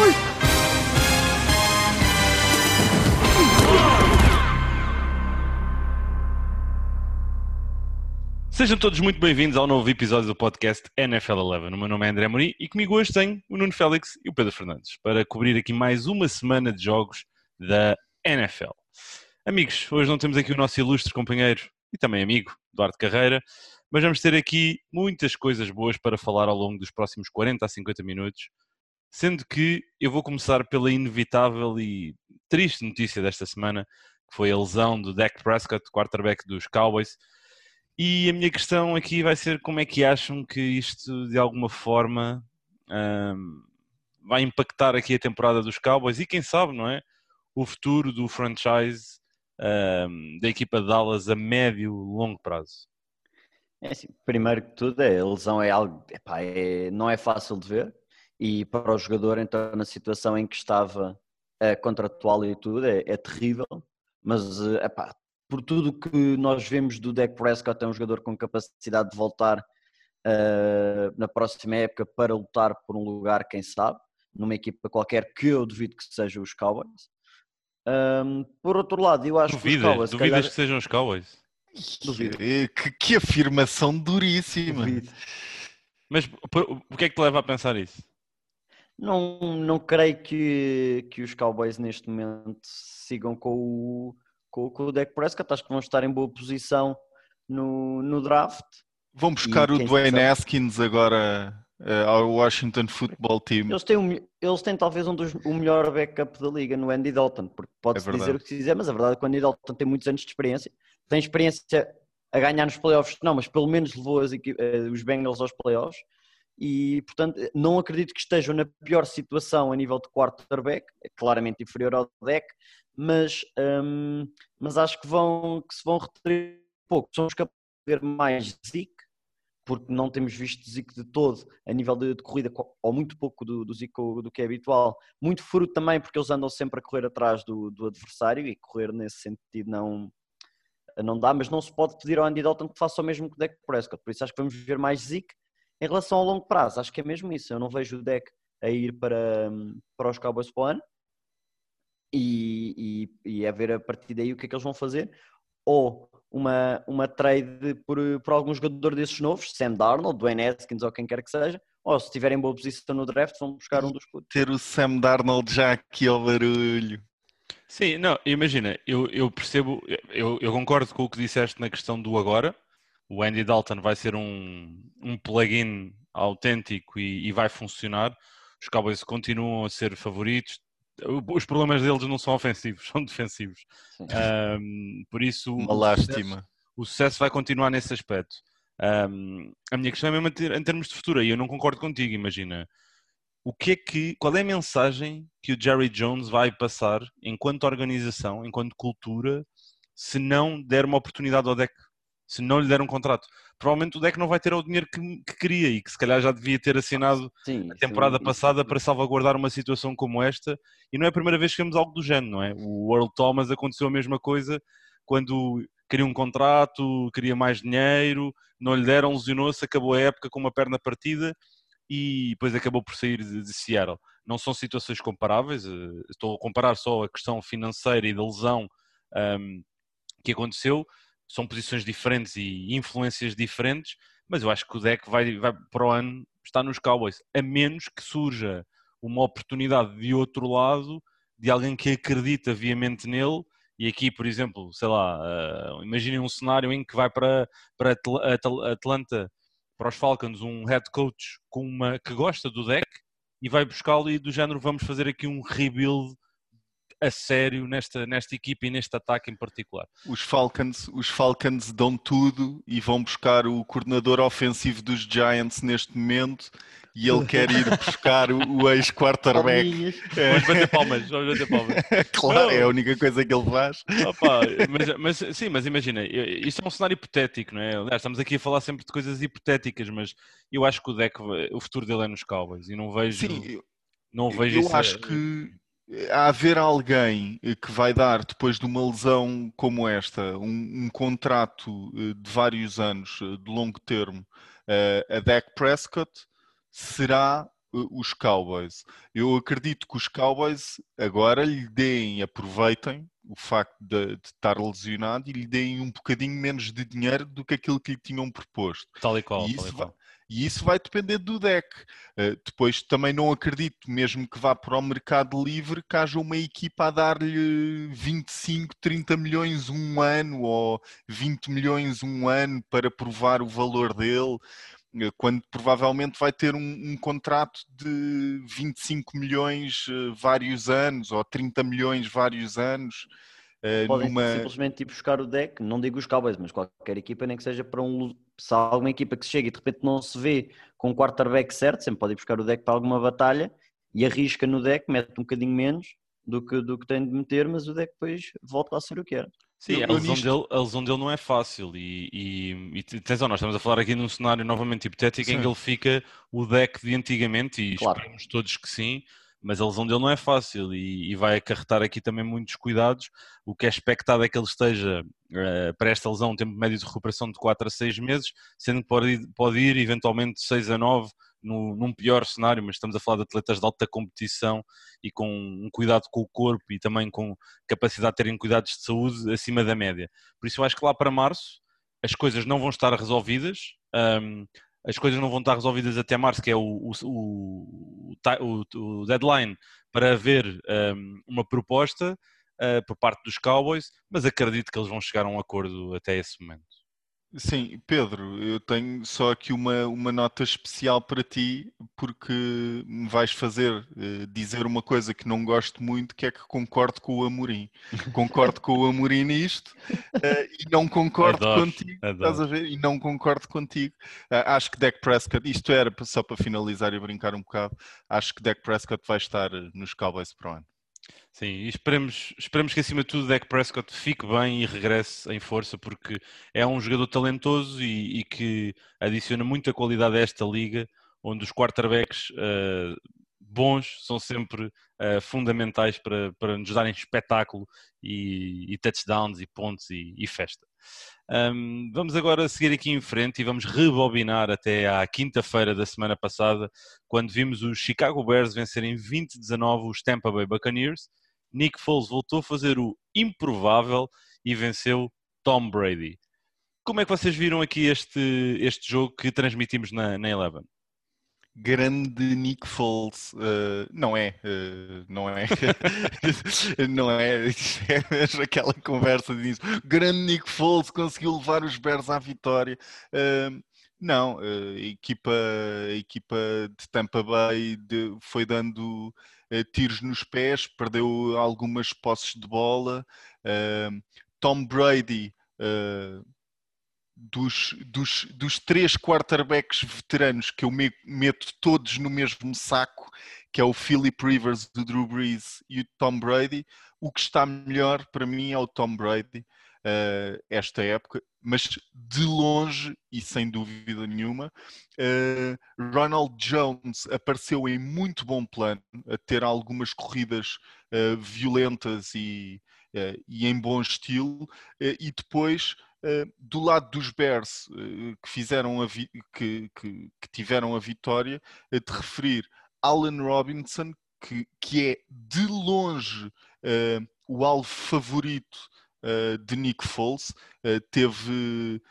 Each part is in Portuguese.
Week. Sejam todos muito bem-vindos ao novo episódio do podcast NFL 11. O meu nome é André Mori e comigo hoje tenho o Nuno Félix e o Pedro Fernandes para cobrir aqui mais uma semana de jogos da NFL. Amigos, hoje não temos aqui o nosso ilustre companheiro e também amigo, Eduardo Carreira, mas vamos ter aqui muitas coisas boas para falar ao longo dos próximos 40 a 50 minutos, sendo que eu vou começar pela inevitável e triste notícia desta semana, que foi a lesão do Dak Prescott, quarterback dos Cowboys, e a minha questão aqui vai ser como é que acham que isto de alguma forma hum, vai impactar aqui a temporada dos Cowboys e quem sabe, não é? O futuro do franchise hum, da equipa de Dallas a médio longo prazo. É assim, primeiro que tudo, a lesão é algo, epá, é, não é fácil de ver e para o jogador, então, na situação em que estava a contratual e tudo, é, é terrível, mas epá, por tudo que nós vemos do Dak Prescott, é um jogador com capacidade de voltar uh, na próxima época para lutar por um lugar, quem sabe, numa equipa qualquer que eu duvido que seja os Cowboys. Um, por outro lado, eu acho duvidas, que os Cowboys. Duvidas calhar... que sejam os Cowboys? Duvido. Que, que afirmação duríssima. Duvido. Mas o que é que te leva a pensar isso? Não, não creio que, que os Cowboys neste momento sigam com o, com, com o Dak Prescott. Acho que vão estar em boa posição no, no draft. Vão buscar E o Dwayne sabe? Haskins agora eh, ao Washington Football Team. Eles têm, um, eles têm talvez um dos, o melhor backup da liga no Andy Dalton, porque pode-se É dizer o que se quiser, mas a verdade é que o Andy Dalton tem muitos anos de experiência, tem experiência a ganhar nos playoffs, não, mas pelo menos levou as eh, os Bengals aos playoffs e, portanto, não acredito que estejam na pior situação a nível de quarterback, é claramente inferior ao deck, mas, hum, mas acho que, vão, que se vão reter um pouco. Somos capazes de ver mais Zeke, porque não temos visto Zico de todo a nível de, de corrida, co- ou muito pouco do, do do que é habitual. Muito fruto também porque eles andam sempre a correr atrás do, do adversário e correr nesse sentido não, não dá, mas não se pode pedir ao Andy Dalton que faça o mesmo que o Dak Prescott. Por isso acho que vamos ver mais Zico em relação ao longo prazo. Acho que é mesmo isso. Eu não vejo o Dak a ir para, para os Cowboys para o ano e, e, e é ver a partir daí o que é que eles vão fazer. Ou uma, uma trade por, por algum jogador desses novos, Sam Darnold, Dwayne Haskins ou quem quer que seja, ou se tiverem boa posição no draft, vão buscar um dos putos. Ter o Sam Darnold já aqui ao barulho. Sim, não, imagina, eu, eu percebo, eu, eu concordo com o que disseste na questão do agora. O Andy Dalton vai ser um, um plugin autêntico e, e vai funcionar. Os Cowboys continuam a ser favoritos. Os problemas deles não são ofensivos, são defensivos. Ahm, por isso, Uma o lástima. o sucesso vai continuar nesse aspecto. Ahm, a minha questão é mesmo em termos de futuro, e eu não concordo contigo, imagina. O que é que, qual é a mensagem que o Jerry Jones vai passar enquanto organização, enquanto cultura, se não der uma oportunidade ao deck, se não lhe der um contrato? Provavelmente o deck não vai ter o dinheiro que, que queria e que se calhar já devia ter assinado Sim, a temporada sim, passada isso- para salvaguardar uma situação como esta e não é a primeira vez que vemos algo do género, não é? O Earl Thomas aconteceu a mesma coisa quando queria um contrato, queria mais dinheiro, não lhe deram, lesionou-se, acabou a época com uma perna partida e depois acabou por sair de, de Seattle. Não são situações comparáveis, eh, estou a comparar só a questão financeira e da lesão ahm, que aconteceu, são posições diferentes e influências diferentes, mas eu acho que o deck vai, vai para o ano estar nos Cowboys, a menos que surja uma oportunidade de outro lado, de alguém que acredita viamente nele, e aqui, por exemplo, sei lá, ah, imaginem um cenário em que vai para, para Atl- Atl- Atlanta, para os Falcons, um head coach com uma, que gosta do deck e vai buscá-lo e do género vamos fazer aqui um rebuild a sério nesta, nesta equipa e neste ataque em particular. Os Falcons, os Falcons dão tudo e vão buscar o coordenador ofensivo dos Giants neste momento e ele quer ir buscar o, o ex-quarterback. Palminhas. Vamos bater palmas, vamos bater palmas. claro, é a única coisa que ele faz. Opa, mas, mas- sim, mas imagina, isto é um cenário hipotético, não é? Aliás, estamos aqui a falar sempre de coisas hipotéticas, mas eu acho que o deck, o futuro dele é nos Cowboys e não vejo, Sim, eu- não vejo eu isso. acho que haver alguém eh, que vai dar, depois de uma lesão como esta, um, um contrato eh, de vários anos, eh, de longo termo, eh, a Dak Prescott, será os Cowboys. Eu acredito que os Cowboys agora lhe deem, aproveitem o facto de, de, estar lesionado e lhe deem um bocadinho menos de dinheiro do que aquilo que lhe tinham proposto. Tal e qual. E isso, e vai, e isso vai depender do deck. Uh, depois também não acredito, mesmo que vá para o mercado livre, que haja uma equipa a dar-lhe 25, 30 milhões um ano ou 20 milhões um ano para provar o valor dele quando provavelmente vai ter um, um, contrato de 25 milhões uh, vários anos ou 30 milhões vários anos. Podem numa... simplesmente ir buscar o deck, não digo os Cowboys, mas qualquer equipa, nem que seja para um. Se há alguma equipa que chega e de repente não se vê com o quarterback certo, sempre pode ir buscar o deck para alguma batalha e arrisca no deck, mete um bocadinho menos do que, do que tem de meter, mas o deck depois volta a ser o que era. Sim, a lesão, dele, a lesão dele não é fácil e, e, e atenção, nós estamos a falar aqui num cenário novamente hipotético sim. em que ele fica o deck de antigamente e claro. esperamos todos que sim, mas a lesão dele não é fácil e, e, vai acarretar aqui também muitos cuidados. O que é expectado é que ele esteja uh, para esta lesão um tempo médio de recuperação de 4 a 6 meses, sendo que pode ir, pode ir eventualmente 6 a 9 no, num pior cenário, mas estamos a falar de atletas de alta competição e com um cuidado com o corpo e também com capacidade de terem cuidados de saúde acima da média. Por isso eu acho que lá para março as coisas não vão estar resolvidas. Um, as coisas não vão estar resolvidas até março, que é o, o, o, o deadline para haver um, uma proposta uh, por parte dos Cowboys, mas acredito que eles vão chegar a um acordo até esse momento. Sim, Pedro, eu tenho só aqui uma, uma nota especial para ti, porque me vais fazer uh, dizer uma coisa que não gosto muito, que é que concordo com o Amorim. Concordo com o Amorim nisto uh, e não concordo adoro, contigo. Adoro. Estás a ver? E não concordo contigo. Uh, acho que Dak Prescott, isto era só para finalizar e brincar um bocado, acho que Dak Prescott vai estar nos Cowboys para o ano. Sim, e esperemos, que acima de tudo Dak Prescott fique bem e regresse em força, porque é um jogador talentoso e, e que adiciona muita qualidade a esta liga, onde os quarterbacks uh, bons são sempre uh, fundamentais para, para nos darem espetáculo e, e touchdowns e pontos e, e festa. Um, vamos agora seguir aqui em frente e vamos rebobinar até à quinta-feira da semana passada, quando vimos os Chicago Bears vencerem 20-19 os Tampa Bay Buccaneers. Nick Foles voltou a fazer o improvável e venceu Tom Brady. Como é que vocês viram aqui este, este jogo que transmitimos na, na Eleven? Grande Nick Foles. Uh, não é, uh, não é, não é, é aquela conversa de grande Nick Foles conseguiu levar os Bears à vitória. Uh, não, a equipa, equipa de Tampa Bay de, foi dando tiros nos pés, perdeu algumas posses de bola. Tom Brady dos, dos, dos três quarterbacks veteranos que eu me, meto todos no mesmo saco, que é o Philip Rivers, o Drew Brees e o Tom Brady, o que está melhor para mim é o Tom Brady uh, esta época, mas de longe e sem dúvida nenhuma, uh, Ronald Jones apareceu em muito bom plano, a ter algumas corridas uh, violentas e, e em bom estilo, e depois do lado dos Bears, uh, que, fizeram a que, que, que, tiveram a vitória, uh, de referir Allen Robinson, que, que é de longe o alvo favorito de Nick Foles, teve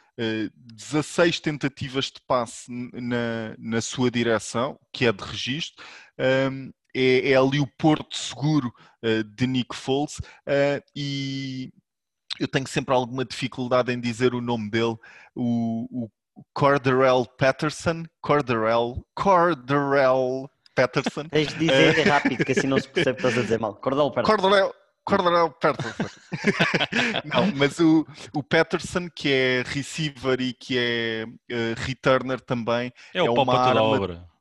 16 tentativas de passe na, na sua direção, que é de registro. Um, é, é, ali o porto seguro de Nick Foles e eu tenho sempre alguma dificuldade em dizer o nome dele, o, o Corderell Patterson, Corderell, Corderell Patterson. Tens de dizer uh, rápido, que assim não se percebe que estás a dizer mal. Corderell Patterson. Corderell, Corderell Patterson. não, mas o, o Patterson, que é receiver e que é uh, returner também, é, é o uma arma... da obra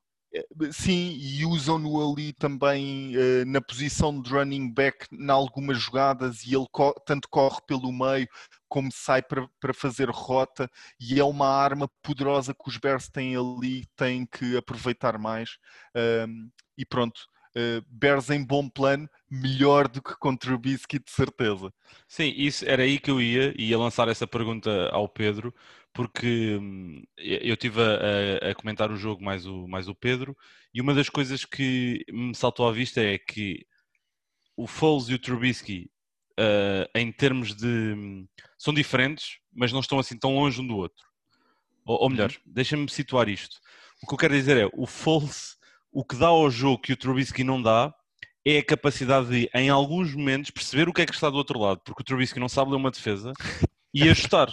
Sim, e usam-no ali também uh, na posição de running back em algumas jogadas e ele co tanto corre pelo meio como sai para, para fazer rota e é uma arma poderosa que os Bears têm ali, têm que aproveitar mais. Um, e pronto, uh, Bears em bom plano, melhor do que com Trubisky, de certeza. Sim, isso era aí que eu ia, ia lançar essa pergunta ao Pedro, porque hum, eu estive a, a, comentar o jogo mais o, mais o Pedro, e uma das coisas que me saltou à vista é que o Foles e o Trubisky, uh, em termos de. Hum, são diferentes, mas não estão assim tão longe um do outro. Ou, ou melhor, uhum. deixa-me situar isto. O que eu quero dizer é, o Foles, o que dá ao jogo que o Trubisky não dá, é a capacidade de, em alguns momentos, perceber o que é que está do outro lado, porque o Trubisky não sabe ler uma defesa e ajustar.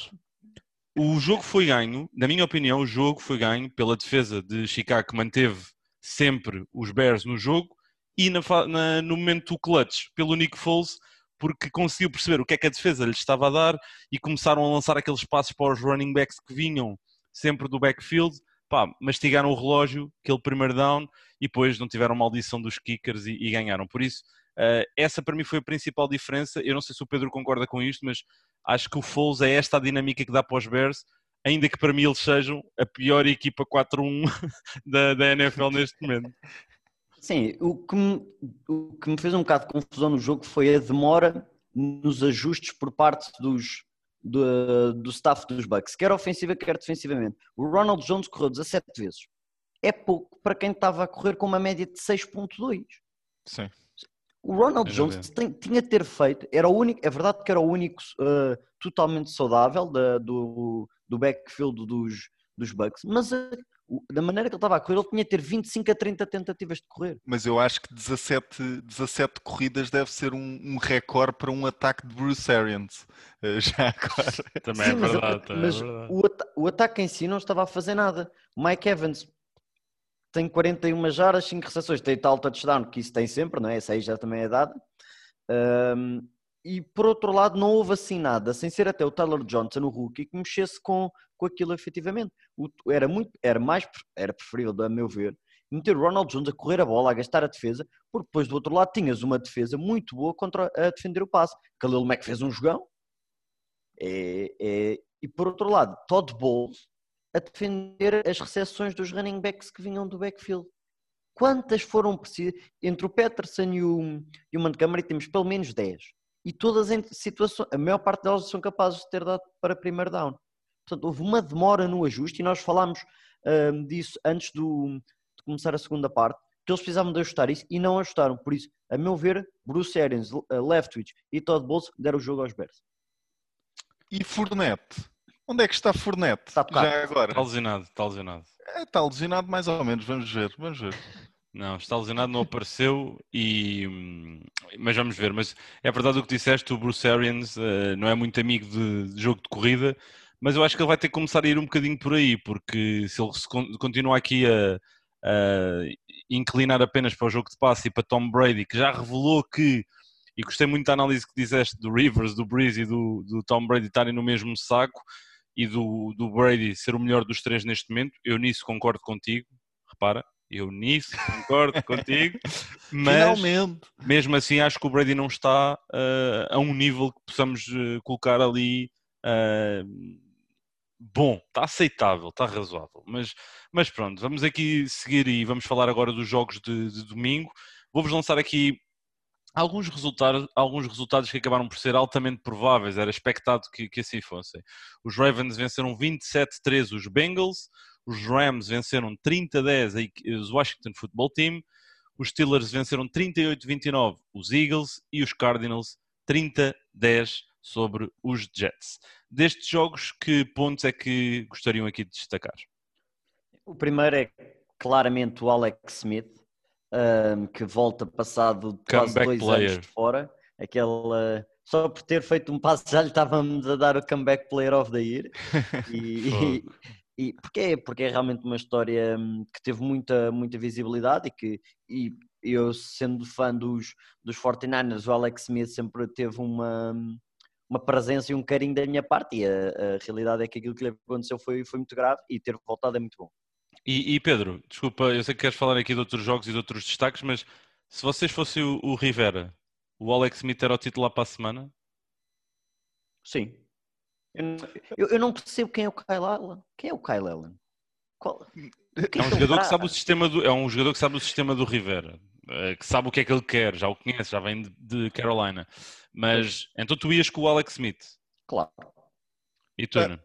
O jogo foi ganho, na minha opinião, o jogo foi ganho pela defesa de Chicago que manteve sempre os Bears no jogo e na, na, no momento do clutch pelo Nick Foles porque conseguiu perceber o que é que a defesa lhe estava a dar e começaram a lançar aqueles passos para os running backs que vinham sempre do backfield, pá, mastigaram o relógio, aquele primeiro down e depois não tiveram maldição dos kickers e, e ganharam. Por isso, uh, essa para mim foi a principal diferença. Eu não sei se o Pedro concorda com isto, mas acho que o Foles é esta a dinâmica que dá para os Bears ainda que para mim eles sejam a pior equipa 4-1 da, da NFL neste momento. Sim, o que, me, o que me fez um bocado de confusão no jogo foi a demora nos ajustes por parte dos, do, do staff dos Bucks, quer ofensiva, quer defensivamente. O Ronald Jones correu 17 vezes. É pouco para quem estava a correr com uma média de 6.2. Sim. O Ronald Jones tem, tinha de ter feito, era o único, é verdade que era o único uh, totalmente saudável da, do, do backfield dos, dos Bucks, mas a, da maneira que ele estava a correr, ele tinha de ter 25 a 30 tentativas de correr. Mas eu acho que 17, 17 corridas deve ser um, um recorde para um ataque de Bruce Arians. Uh, já agora. Também Sim, é mas, verdade. É mas, é verdade. O, o, ataque em si não estava a fazer nada. O Mike Evans tem 41 jardas, 5 recepções, tem tal touchdown, que isso tem sempre, não é? Essa aí já também é dada. Um, e por outro lado, não houve assim nada, sem ser até o Tyler Johnson, o rookie, que mexesse com, com aquilo efetivamente. O, era, muito, era mais era preferível, a meu ver, meter o Ronald Jones a correr a bola, a gastar a defesa, porque depois do outro lado tinhas uma defesa muito boa contra a defender o passe. Khalil Mack fez um jogão. É, é, e por outro lado, Todd Bowles a defender as recepções dos running backs que vinham do backfield. Quantas foram precisas? Entre o Peterson e o, e o Montgomery temos pelo menos 10 e todas em situações, a maior parte delas são capazes de ter dado para primeiro down. Portanto, houve uma demora no ajuste e nós falámos um, disso antes do, de começar a segunda parte, que eles precisavam de ajustar isso e não ajustaram. Por isso, a meu ver, Bruce Arians, Leftwich e Todd Bowles deram o jogo aos Bears. E Fournette? Onde é que está Fournette? Está Já agora. Está lesionado, está lesionado. É, está lesionado mais ou menos, vamos ver, vamos ver. Não, está lesionado, não apareceu, e... mas vamos ver. Mas é verdade o que disseste, o Bruce Arians uh, não é muito amigo de, de, jogo de corrida, mas eu acho que ele vai ter que começar a ir um bocadinho por aí, porque se ele se continua aqui a, a, inclinar apenas para o jogo de passe e para Tom Brady, que já revelou que, e gostei muito da análise que disseste do Rivers, do Breeze e do, do Tom Brady estarem no mesmo saco, e do, do Brady ser o melhor dos três neste momento, eu nisso concordo contigo, repara, eu nisso concordo contigo, mas Finalmente. mesmo assim acho que o Brady não está uh, a um nível que possamos uh, colocar ali uh, bom, está aceitável, está razoável. Mas, mas pronto, vamos aqui seguir e vamos falar agora dos jogos de, de domingo. Vou-vos lançar aqui alguns resultados, alguns resultados que acabaram por ser altamente prováveis, era expectado que, que assim fossem. Os Ravens venceram 27-13 os Bengals, os Rams venceram 30-10 os Washington Football Team, os Steelers venceram 38-29 os Eagles e os Cardinals 30-10 sobre os Jets. Destes jogos, que pontos é que gostariam aqui de destacar? O primeiro é claramente o Alex Smith, um, que volta passado quase dois player. anos de fora. Aquela, só por ter feito um passo já lhe estávamos a dar o Comeback Player of the Year. E, e porque, porque é realmente uma história hum, que teve muita, muita visibilidade e que e eu, sendo fã dos, dos 49ers, o Alex Smith sempre teve uma, uma presença e um carinho da minha parte e a, a realidade é que aquilo que lhe aconteceu foi, foi muito grave e ter voltado é muito bom. E, e, Pedro, desculpa, eu sei que queres falar aqui de outros jogos e de outros destaques, mas se vocês fossem o, o Rivera, o Alex Smith era o titular para a semana? Sim. Eu, eu, não percebo quem é o Kyle Allen. Quem é o Kyle Allen? Qual... É um, jogador que sabe o sistema do, é um jogador que sabe o sistema do Rivera. uh, que sabe o que é que ele quer, já o conhece, já vem de, de Carolina. Mas então tu ias com o Alex Smith? Claro. E tu, é,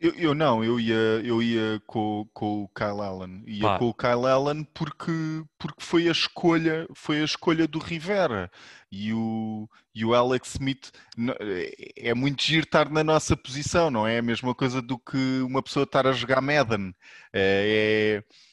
eu, eu, não, eu ia, eu ia com, com o Kyle Allen. Ia Pá. com o Kyle Allen porque, porque foi a escolha, foi a escolha do Rivera. E o, e o Alex Smith é, é muito giro estar na nossa posição, não é? É a mesma coisa do que uma pessoa estar a jogar Madden. É, é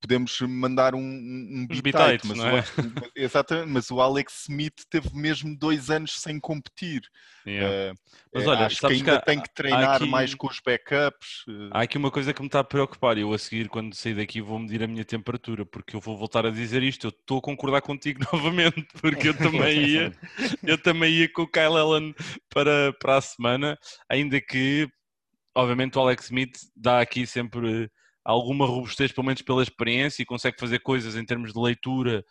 podemos mandar um, um bitite, mas, é? o, exatamente, mas o Alex Smith teve mesmo dois anos sem competir. Yeah. Uh, mas olha, acho que ainda que tem que treinar aqui, mais com os backups. Há aqui uma coisa que me está a preocupar. Eu a seguir, quando sair daqui, vou medir a minha temperatura, porque eu vou voltar a dizer isto. Eu estou a concordar contigo novamente, porque eu também ia, eu também ia com o Kyle Allen para, para a semana, ainda que, obviamente, o Alex Smith dá aqui sempre alguma robustez, pelo menos pela experiência, e consegue fazer coisas em termos de leitura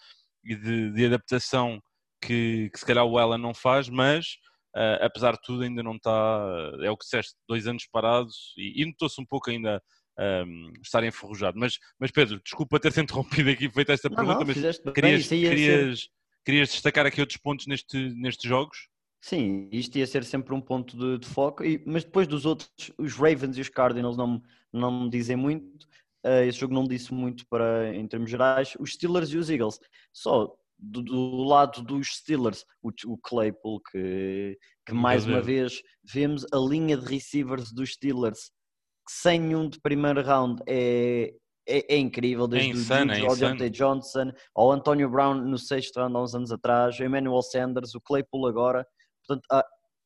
e de, de adaptação que, que, se calhar o Ellen não faz, mas uh, apesar de tudo ainda não está, é o que disseste, dois anos parados e, e notou-se um pouco ainda um, estar enferrujado. Mas, mas Pedro, desculpa ter-te interrompido aqui, feito esta não, pergunta, não, mas querias, querias, ser... querias destacar aqui outros pontos neste, nestes jogos? Sim, isto ia ser sempre um ponto de, de foco, e, mas depois dos outros, os Ravens e os Cardinals não, não me dizem muito. Uh, esse jogo não disse muito para, em termos gerais. Os Steelers e os Eagles. Só do, do lado dos Steelers, o, o Claypool, que, que mais uma vez vemos a linha de receivers dos Steelers, que sem nenhum de primeiro round é, é, é incrível, desde é insano, o Jude, é Johnson, ao Antonio Brown no sexto round há uns anos atrás, o Emmanuel Sanders, o Claypool agora. Portanto, a,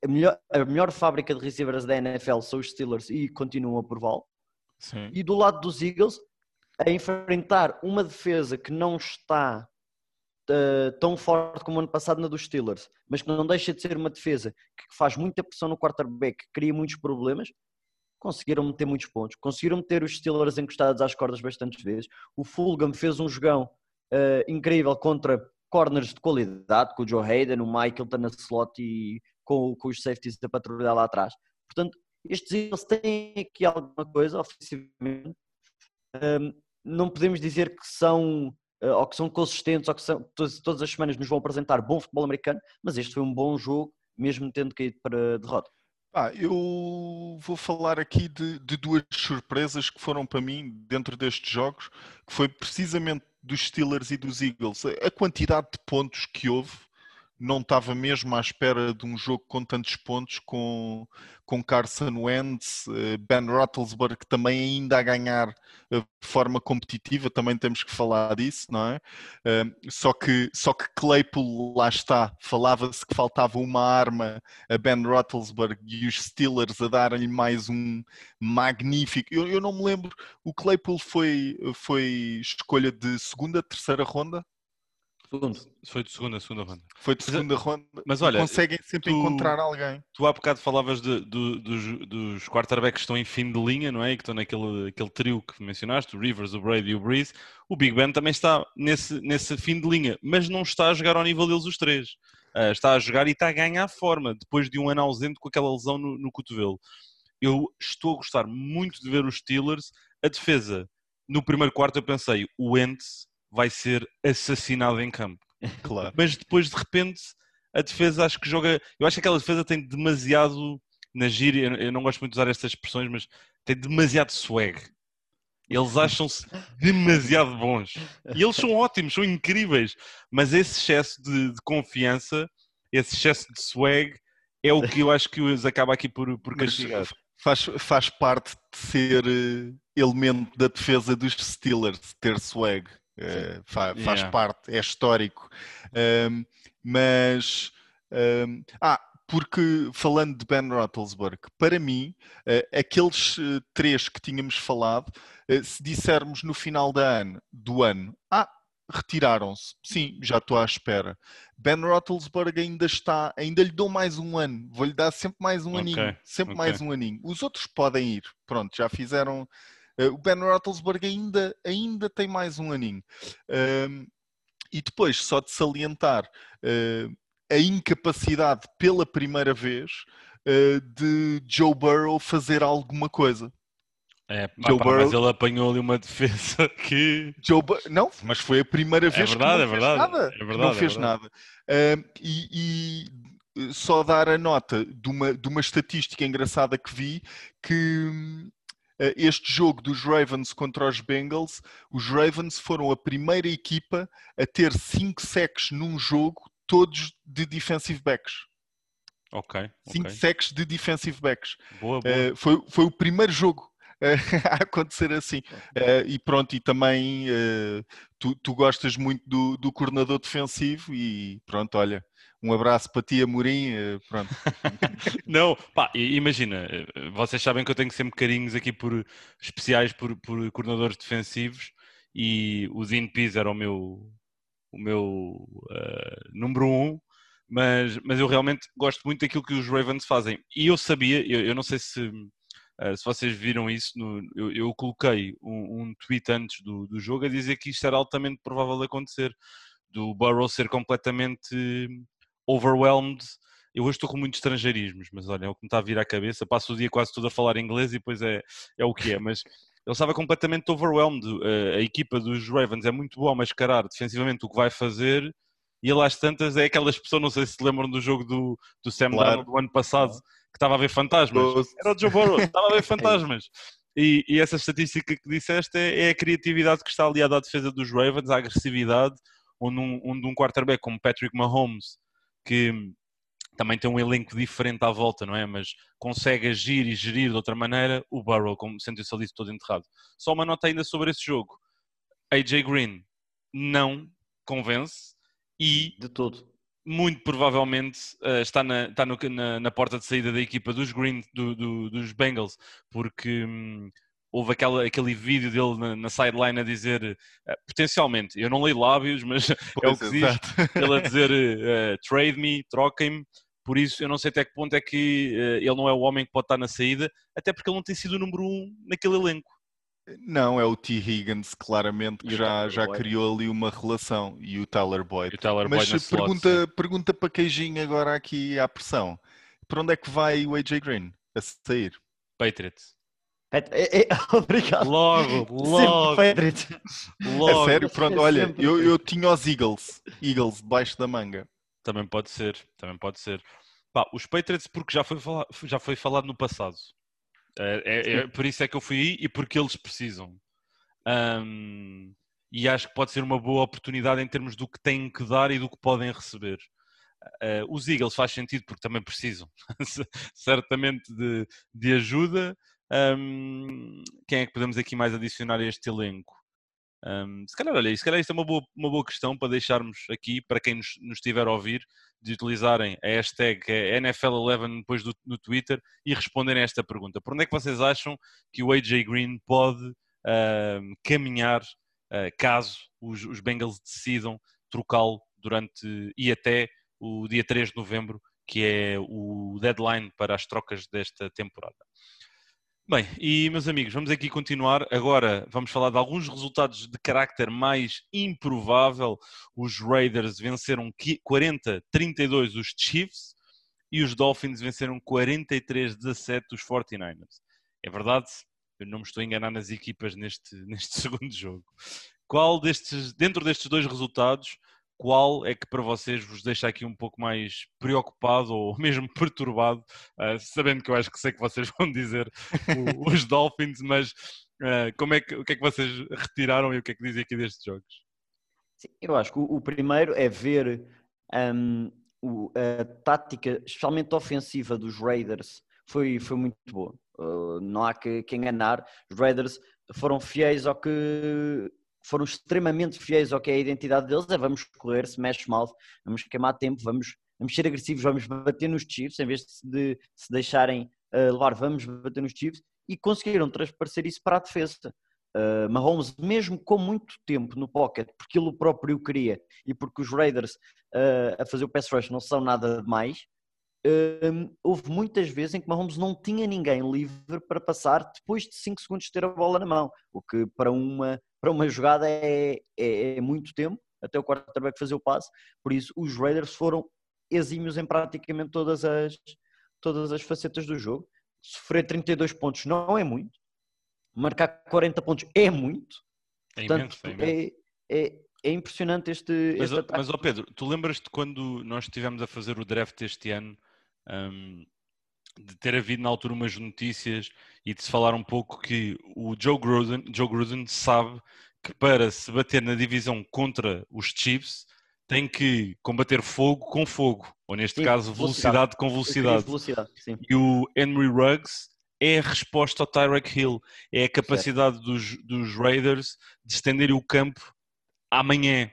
a, melhor, a melhor fábrica de receivers da NFL são os Steelers e continuam a prová-lo. E do lado dos Eagles, a enfrentar uma defesa que não está uh, tão forte como ano passado na dos Steelers, mas que não deixa de ser uma defesa que faz muita pressão no quarterback, que cria muitos problemas, conseguiram meter muitos pontos. Conseguiram meter os Steelers encostados às cordas bastantes vezes. O Fulgham fez um jogão uh, incrível contra corners de qualidade, com o Joe Hayden, o Michael está na slot e com, com os safeties da patrulha lá atrás. Portanto, estes Eagles têm aqui alguma coisa ofensivamente. Um, não podemos dizer que são uh, ou que são consistentes ou que são, todas, todas, as semanas nos vão apresentar bom futebol americano, mas este foi um bom jogo, mesmo tendo caído para a derrota. Ah, eu vou falar aqui de, de, duas surpresas que foram para mim dentro destes jogos, que foi precisamente dos Steelers e dos Eagles. A quantidade de pontos que houve não estava mesmo à espera de um jogo com tantos pontos, com, com Carson Wentz, eh, Ben Roethlisberger também ainda a ganhar eh, de forma competitiva, também temos que falar disso, não é? Só que, só que Claypool, lá está, falava-se que faltava uma arma a Ben Roethlisberger e os Steelers a darem-lhe mais um magnífico... Eu, eu não me lembro, o Claypool foi, foi escolha de segunda, terceira ronda? Segundo. Foi de segunda, segunda ronda. Foi de segunda mas, ronda. Mas olha, conseguem sempre tu, encontrar alguém. Tu há bocado falavas de, de, dos, dos quarterbacks que estão em fim de linha, não é? E que estão naquele aquele trio que mencionaste, o Rivers, o Brady e o Breeze. O Big Ben também está nesse, nesse fim de linha, mas não está a jogar ao nível deles os três. Uh, está a jogar e está a ganhar forma, depois de um ano ausente com aquela lesão no, no cotovelo. Eu estou a gostar muito de ver os Steelers. A defesa, no primeiro quarto eu pensei, o Ents vai ser assassinado em campo. Claro. Mas depois, de repente, a defesa acho que joga. Eu acho que aquela defesa tem demasiado. Na gíria, eu não gosto muito de usar estas expressões, mas tem demasiado swag. Eles acham-se demasiado bons. E eles são ótimos, são incríveis. Mas esse excesso de, de, confiança, esse excesso de swag, é o que eu acho que os acaba aqui por, por castigar. Faz, faz parte de ser uh, elemento da defesa dos Steelers, ter swag. Uh, faz, faz yeah. parte, é histórico. Um, mas. Um, ah, porque falando de Ben Roethlisberger, para mim, uh, aqueles uh, três que tínhamos falado, uh, se dissermos no final da ano, do ano, ah, retiraram-se, sim, já estou à espera. Ben Roethlisberger ainda está, ainda lhe dou mais um ano, vou-lhe dar sempre mais um okay. aninho, sempre okay. mais um aninho. Os outros podem ir, pronto, já fizeram eh, o Ben Roethlisberger ainda, ainda tem mais um aninho. e depois, só de salientar uh, a incapacidade pela primeira vez uh, de Joe Burrow fazer alguma coisa. É, Joe pá, Burrow- mas ele apanhou ali uma defesa que. Joe Bu- não, mas foi a primeira vez verdade, que não é fez verdade, nada. é verdade, não é fez nada. Ahm, e, e, eh, só dar a nota de uma, de uma estatística engraçada que vi que hum, eh, este jogo dos Ravens contra os Bengals, os Ravens foram a primeira equipa a ter 5 sacks num jogo, todos de defensive backs. Ok, 5 ok. sacks de defensive backs. Boa, boa. Eh, foi, foi o primeiro jogo eh, a acontecer assim. Eh, e pronto, e também eh, tu, tu gostas muito do, do coordenador defensivo e pronto, olha, um abraço para ti, Amorim. eh, pronto. Não, pá, imagina, eh, vocês sabem que eu tenho sempre carinhos aqui por especiais por, por coordenadores defensivos e o Dean Pease era o meu, o meu eh, número um, mas, mas eu realmente gosto muito daquilo que os Ravens fazem. E eu sabia, eu, eu não sei se, eh, se vocês viram isso, no- eu, eu coloquei um, um tweet antes do, do jogo a dizer que isto era altamente provável de acontecer, do Burrow ser completamente overwhelmed eu hoje estou com muitos estrangeirismos, mas olha, é o que me está a vir à cabeça. Passo o dia quase todo a falar inglês e depois é, é o que é. Mas ele estava completamente overwhelmed. Uh, a equipa dos Ravens é muito boa a mascarar defensivamente o que vai fazer. E ele às tantas é aquelas pessoas, não sei se se lembram do jogo do, do Sam Claro. Darnold do ano passado, que estava a ver fantasmas. Era o Joe Burrow, estava a ver fantasmas. E, e essa estatística que disseste é, é a criatividade que está aliada à defesa dos Ravens, à agressividade, onde um, onde um quarterback como Patrick Mahomes, que também tem um elenco diferente à volta, não é? Mas consegue agir e gerir de outra maneira, o Burrow, como sentiu-se ali todo enterrado. Só uma nota ainda sobre esse jogo. AJ Green não convence e De todo. muito provavelmente eh, está, na, está no- na, na porta de saída da equipa dos Green, do- do- dos Bengals, porque hum, houve aquela, aquele vídeo dele na, na sideline a dizer, eh, potencialmente, eu não leio lábios, mas é o Pois, que diz, ele a dizer eh, trade me, troquem-me, por isso eu não sei até que ponto é que eh, ele não é o homem que pode estar na saída, até porque ele não tem sido o número um naquele elenco. Não, é o T. Higgins, claramente, que já, já Boyd. criou ali uma relação. E o Tyler Boyd. o Tyler Mas Boyd slot, pergunta, sim. pergunta para queijinho agora aqui à pressão. Para onde é que vai o AJ Green a sair? Patriots. É, é, é, obrigado. Logo, Sempre logo, Patriots. logo. a sério? Pronto, é olha, eu, eu tinha os Eagles. Eagles debaixo da manga. Também pode ser, também pode ser. Pá, os Patriots, porque já foi, fala- já foi falado no passado. É, é- é por isso é que eu fui aí e porque eles precisam. Ahm, e acho que pode ser uma boa oportunidade em termos do que têm que dar e do que podem receber. Ah, os Eagles faz sentido porque também precisam, certamente, de, de ajuda. Ahm, quem é que podemos aqui mais adicionar a este elenco? Ahm, se calhar, olha, se calhar isto é uma boa, uma boa questão para deixarmos aqui, para quem nos, nos estiver a ouvir, de utilizarem a hashtag é NFL11 depois do, no Twitter e responderem a esta pergunta. Por onde é que vocês acham que o AJ Green pode ahm, caminhar ah, caso os, os Bengals decidam trocá-lo durante e até o dia 3 de novembro, que é o deadline para as trocas desta temporada? Bem, e meus amigos, vamos aqui continuar. Agora vamos falar de alguns resultados de carácter mais improvável. Os Raiders venceram 40-32 os Chiefs e os Dolphins venceram 43-17 os 49ers. É verdade, eu não me estou a enganar nas equipas neste, neste segundo jogo. Qual destes, dentro destes dois resultados, qual é que para vocês vos deixa aqui um pouco mais preocupado ou mesmo perturbado, ah, sabendo que eu acho que sei que vocês vão dizer o- os Dolphins, mas ah, como é que, o que é que vocês retiraram e o que é que dizem aqui destes jogos? Sim, eu acho que o, o primeiro é ver hum, o- a tática, especialmente ofensiva dos Raiders, foi, foi muito boa. Uh, não há que, que enganar. Os Raiders foram fiéis ao que. Foram extremamente fiéis ao que é a identidade deles. É vamos correr, smash mouth, vamos queimar tempo, vamos, vamos ser agressivos, vamos bater nos Chiefs, em vez de, se- de se deixarem uh, levar, vamos bater nos Chiefs. E conseguiram transparecer isso para a defesa. Uh, Mahomes, mesmo com muito tempo no pocket, porque ele próprio queria e porque os Raiders uh, a fazer o pass rush não são nada demais, um, houve muitas vezes em que Mahomes não tinha ninguém livre para passar depois de 5 segundos de ter a bola na mão, o que para uma, para uma jogada é, é, é muito tempo, até o quarterback fazer o passe, por isso os Raiders foram exímios em praticamente todas as, todas as facetas do jogo. Sofrer 32 pontos não é muito, marcar 40 pontos é muito. É Portanto, imenso, é imenso. é, é, é impressionante este, Mas, este mas ó Pedro, tu lembras-te quando nós estivemos a fazer o draft este ano hum, de ter havido na altura umas notícias e de se falar um pouco que o Joe Gruden, Joe Gruden sabe que para se bater na divisão contra os Chiefs tem que combater fogo com fogo, ou neste Sim, caso velocidade velocidade. com velocidade. velocidade. E o Henry Ruggs é a resposta ao Tyreek Hill. É a capacidade dos, dos Raiders de estenderem o campo amanhã,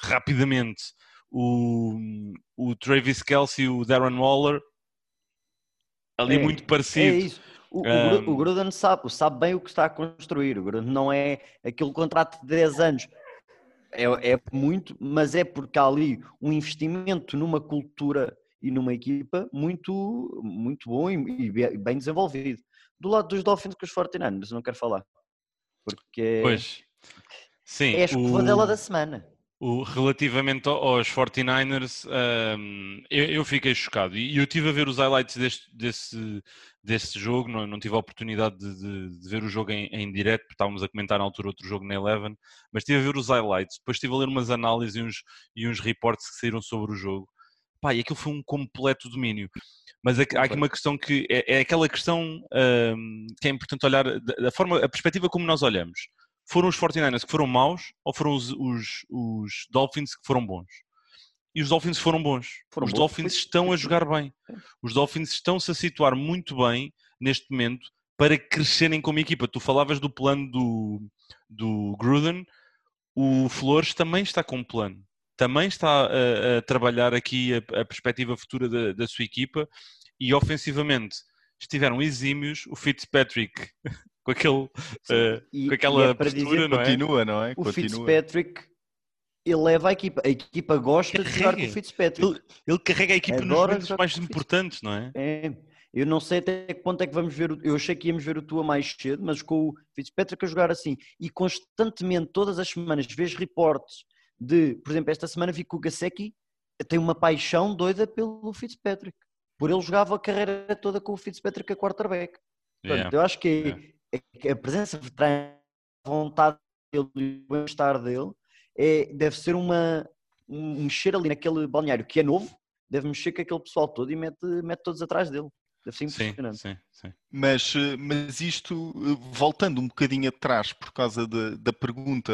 rapidamente. O, o Travis Kelsey e o Darren Waller, ali É, muito É parecido. isso. O, Um, o Gruden sabe, sabe bem o que está a construir. O Gruden não é aquele contrato de 10 anos. É, é muito, mas é porque há ali um investimento numa cultura e numa equipa muito, muito bom e, e be- bem desenvolvido. Do lado dos Dolphins com os 49ers, não quero falar. Porque Pois. Sim, é a escovadela o- da semana. O, relativamente ao- aos 49ers, hum, eu, eu fiquei chocado. E eu estive a ver os highlights deste, desse, desse jogo, não, não tive a oportunidade de, de- de ver o jogo em, em direto, porque estávamos a comentar na altura outro jogo na Eleven, mas estive a ver os highlights, depois estive a ler umas análises e uns, e uns reportes que saíram sobre o jogo. Pá, e aquilo foi um completo domínio. Mas há aqui uma questão que é, é aquela questão hum, que é importante olhar da forma, a perspectiva como nós olhamos foram os 49ers que foram maus ou foram os, os, os Dolphins que foram bons? E os Dolphins foram bons. Foram os bons. Dolphins estão a jogar bem. Os Dolphins estão-se a situar muito bem neste momento para crescerem como equipa. Tu falavas do plano do, do Gruden, o Flores também está com um plano. Também está a, a trabalhar aqui a, a perspectiva futura da, da sua equipa e ofensivamente estiveram exímios. O Fitzpatrick com aquele eh, E- com e aquela é postura, não é? Continua, não é? O Continua. Fitzpatrick eleva a equipa. A equipa gosta de jogar com Carrega. o Fitzpatrick. Ele, ele carrega a equipa nos Adora momentos jogar mais importantes, não é? É, eu não sei até que ponto é que vamos ver. o- Eu achei que íamos ver o Tua mais cedo, mas com o Fitzpatrick a jogar assim e constantemente, todas as semanas, vês reportes de, por exemplo, esta semana vi que o Gasecki tem uma paixão doida pelo Fitzpatrick. Por ele jogava a carreira toda com o Fitzpatrick a quarterback. Portanto, Yeah. eu acho que é que a presença veterana, a vontade dele e o bem-estar dele é, deve ser uma, um mexer ali naquele balneário que é novo, deve mexer com aquele pessoal todo e mete, mete todos atrás dele. Deve ser Sim, impressionante. sim, sim. Mas, eh, mas isto, eh, voltando um bocadinho atrás, por causa de- da pergunta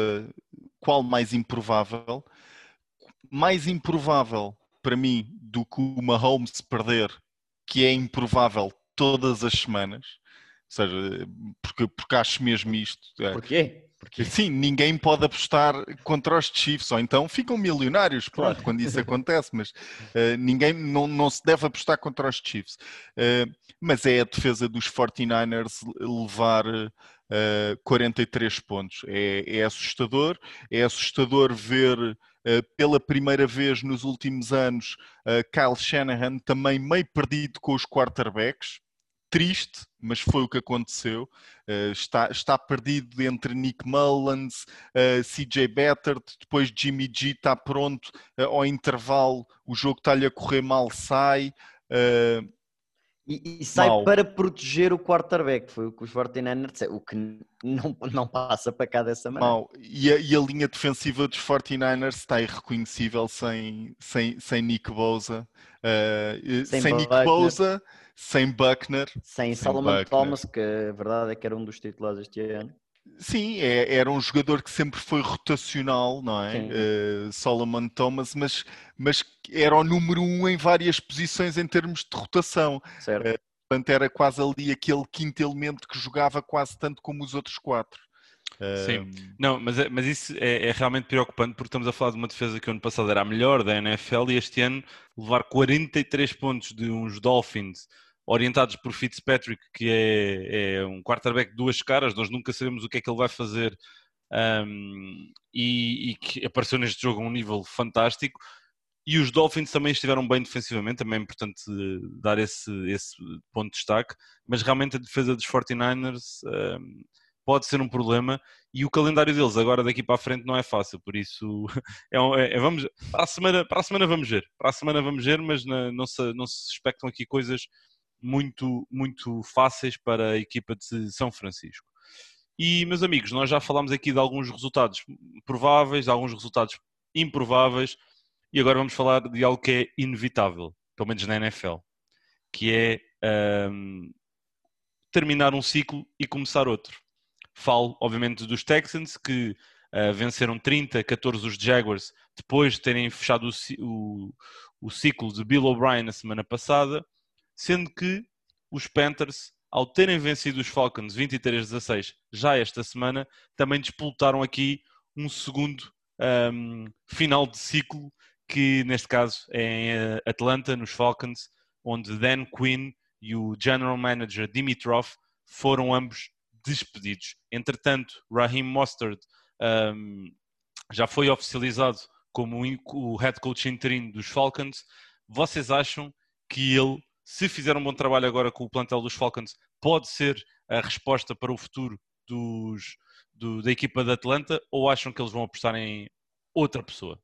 qual mais improvável, mais improvável para mim do que o Mahomes perder, que é improvável todas as semanas, seja, porque, porque acho mesmo isto. é, Porquê? Porque Sim, ninguém pode apostar contra os Chiefs, ou então ficam milionários, pronto, Claro. quando isso acontece, mas eh, ninguém, não, não se deve apostar contra os Chiefs. Eh, mas é a defesa dos 49ers levar eh, 43 pontos. É, é assustador, é assustador ver pela primeira vez nos últimos anos Kyle Shanahan também meio perdido com os quarterbacks. Triste, mas foi o que aconteceu. Uh, está, está perdido entre Nick Mullins, uh, CJ Beathard, depois Jimmy G está pronto uh, ao intervalo, o jogo está-lhe a correr mal, sai. E, e sai Mau. para proteger o quarterback, foi o que os 49ers disseram, o que não, não passa para cá dessa maneira. mal. E, a, e a linha defensiva dos 49ers está irreconhecível sem, sem, sem Nick Bosa, Sem sem, Nick. Bosa, sem Buckner. Sem Sem Solomon Buckner. Thomas, que a verdade é que era um dos titulares este ano. Sim, é- era um jogador que sempre foi rotacional, não é? Eh, Solomon Thomas, mas, mas era o número um em várias posições em termos de rotação. Certo? Portanto, era quase ali aquele quinto elemento que jogava quase tanto como os outros quatro. Sim. Eh, Não, mas, é- mas isso é, é realmente preocupante porque estamos a falar de uma defesa que ano passado era a melhor da NFL e este ano levar 43 pontos de uns Dolphins orientados por Fitzpatrick, que é, é um quarterback de duas caras, nós nunca sabemos o que é que ele vai fazer um, e, e que apareceu neste jogo a um nível fantástico. E os Dolphins também estiveram bem defensivamente, também é importante eh, dar esse, esse ponto de destaque, mas realmente a defesa dos 49ers um, pode ser um problema e o calendário deles agora daqui para a frente não é fácil, por isso é, é- é- vamos, para, a semana, para a semana vamos ver, para a semana vamos ver, mas na- não, se, não se expectam aqui coisas muito, muito fáceis para a equipa de São Francisco. E, meus amigos, nós já falámos aqui de alguns resultados prováveis, alguns resultados improváveis, e agora vamos falar de algo que é inevitável, pelo menos na NFL, que é um, terminar um ciclo e começar outro. Falo, obviamente, dos Texans, que uh, venceram 30, 14 os Jaguars, depois de terem fechado o, o, o ciclo de Bill O'Brien na semana passada, sendo que os Panthers ao terem vencido os Falcons 23-16 já esta semana, também disputaram aqui um segundo um, final de ciclo, que neste caso é em eh, Atlanta, nos Falcons, onde Dan Quinn e o General Manager Dimitrov foram ambos despedidos. Entretanto, Raheem Mostert um, já foi oficializado como o head coach interino dos Falcons. Vocês acham que ele se fizer um bom trabalho agora com o plantel dos Falcons, pode ser a resposta para o futuro dos, do, da equipa de Atlanta ou acham que eles vão apostar em outra pessoa?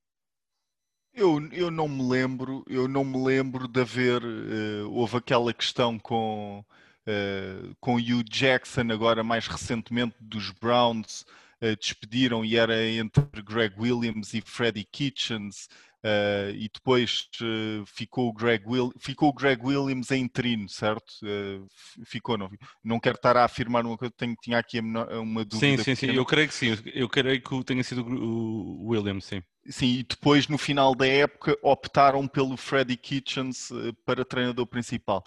Eu, eu não me lembro, eu não me lembro de haver, uh, houve aquela questão com, uh, com Hugh Jackson, agora mais recentemente dos Browns, uh, despediram e era entre Greg Williams e Freddie Kitchens, Uh, e depois uh, ficou, o Greg Will, ficou o Greg Williams em interino, certo? Uh, ficou, não, não quero estar a afirmar uma coisa, tenho, tinha aqui uma dúvida. Sim, sim, sim, eu creio que sim, eu creio que tenha sido o Williams, sim. Sim, e depois no final da época optaram pelo Freddie Kitchens para treinador principal.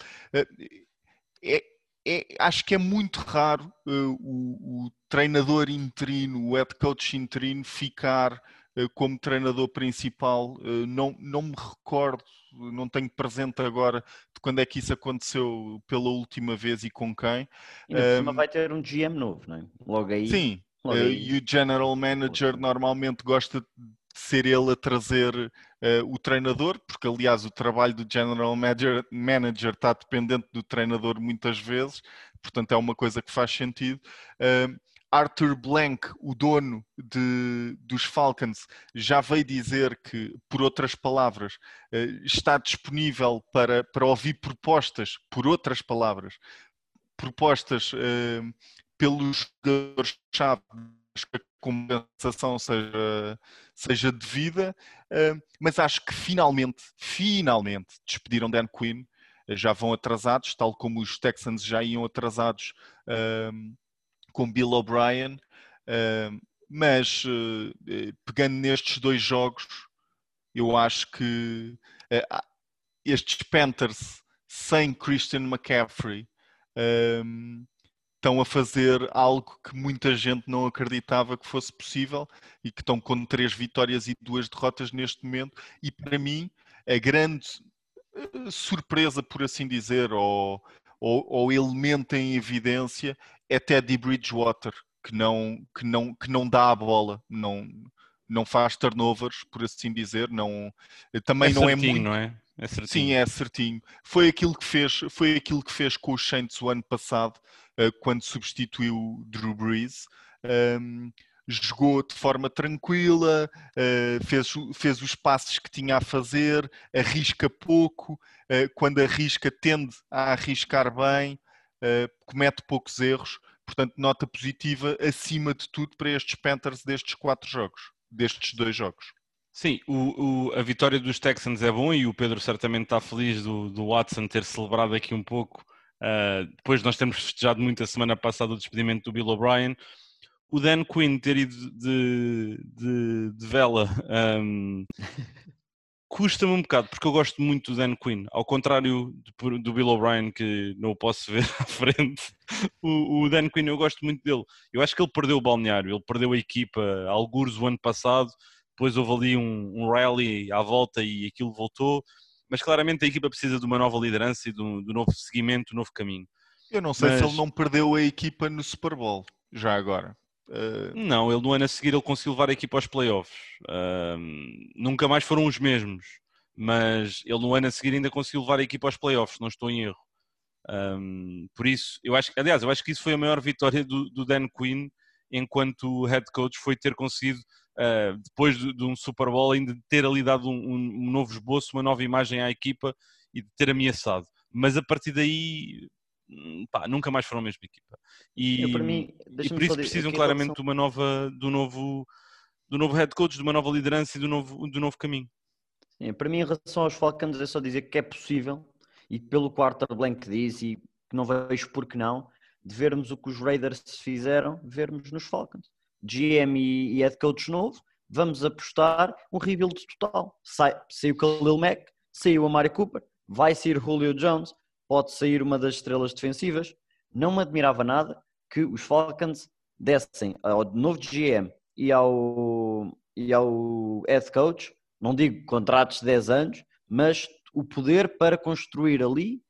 É, é, acho que é muito raro o, o treinador interino, o head coach interino ficar como treinador principal. Eh, não, não me recordo, não tenho presente agora de quando é que isso aconteceu pela última vez e com quem. E um, vai ter um GM novo, não é? Logo aí. Sim, logo aí. e o General Manager normalmente gosta de ser ele a trazer uh, o treinador, porque aliás o trabalho do General Manager, manager está dependente do treinador muitas vezes, portanto é uma coisa que faz sentido. Uh, Arthur Blank, o dono de, dos Falcons, já veio dizer que, por outras palavras, eh, está disponível para, para ouvir propostas, por outras palavras, propostas eh, pelos jogadores-chave que a compensação seja, seja devida, eh, mas acho que finalmente, finalmente despediram Dan Quinn, já vão atrasados, tal como os Texans já iam atrasados com Bill O'Brien, mas uh, pegando nestes dois jogos, eu acho que uh, estes Panthers sem Christian McCaffrey estão a fazer algo que muita gente não acreditava que fosse possível e que estão com três vitórias e duas derrotas neste momento. E para mim, a grande surpresa, por assim dizer, ou, ou, ou elemento em evidência é Teddy Bridgewater, que não, que não, que não dá a bola, não, não faz turnovers, por assim dizer, não, também é não certinho, é muito. Não é? É Sim, é certinho. Foi aquilo que fez, foi aquilo que fez com os Saints o ano passado, uh, quando substituiu Drew Brees. Um, jogou de forma tranquila, uh, fez, fez os passos que tinha a fazer, arrisca pouco, uh, quando arrisca tende a arriscar bem, uh, comete poucos erros, portanto nota positiva acima de tudo para estes Panthers destes quatro jogos, destes dois jogos. Sim, o, o, a vitória dos Texans é bom e o Pedro certamente está feliz do, do Watson ter celebrado aqui um pouco, depois de nós termos festejado muito a semana passada o despedimento do Bill O'Brien, o Dan Quinn ter ido de, de, de vela um, custa-me um bocado, porque eu gosto muito do Dan Quinn, ao contrário do, do Bill O'Brien, que não o posso ver à frente. O, o, Dan Quinn, eu gosto muito dele. Eu acho que ele perdeu o balneário, ele perdeu a equipa, alguns o ano passado, depois houve ali um, um rally à volta e aquilo voltou. Mas claramente a equipa precisa de uma nova liderança e de um, de um novo seguimento, um novo caminho. Eu não sei Mas... se ele não perdeu a equipa no Super Bowl, já agora. Uh... Não, ele no ano a seguir ele conseguiu levar a equipa aos playoffs. Uh, nunca mais foram os mesmos, mas ele no ano a seguir ainda conseguiu levar a equipa aos playoffs, não estou em erro. Um, por isso, eu acho, aliás, eu acho que isso foi a maior vitória do, do Dan Quinn enquanto head coach foi ter conseguido, uh, depois de, de, um Super Bowl, ainda ter ali dado um, um, novo esboço, uma nova imagem à equipa e de ter ameaçado. Mas a partir daí pá, nunca mais foram a mesma equipa. E, Eu, mim, e por isso precisam que claramente de uma nova, do novo, do novo head coach, de uma nova liderança e do novo, do novo caminho. Sim, para mim, em relação aos Falcons, é só dizer que é possível, e pelo quarter blank diz, e que não vejo por que não, de vermos o que os Raiders fizeram, vermos nos Falcons. GM e, head coach novo, vamos apostar um rebuild total. Sai, saiu o Khalil Mack, saiu a Mari Cooper, vai sair Julio Jones, pode sair uma das estrelas defensivas. Não me admirava nada que os Falcons dessem ao novo GM e ao, e ao head coach, não digo contratos de 10 anos, mas o poder para construir ali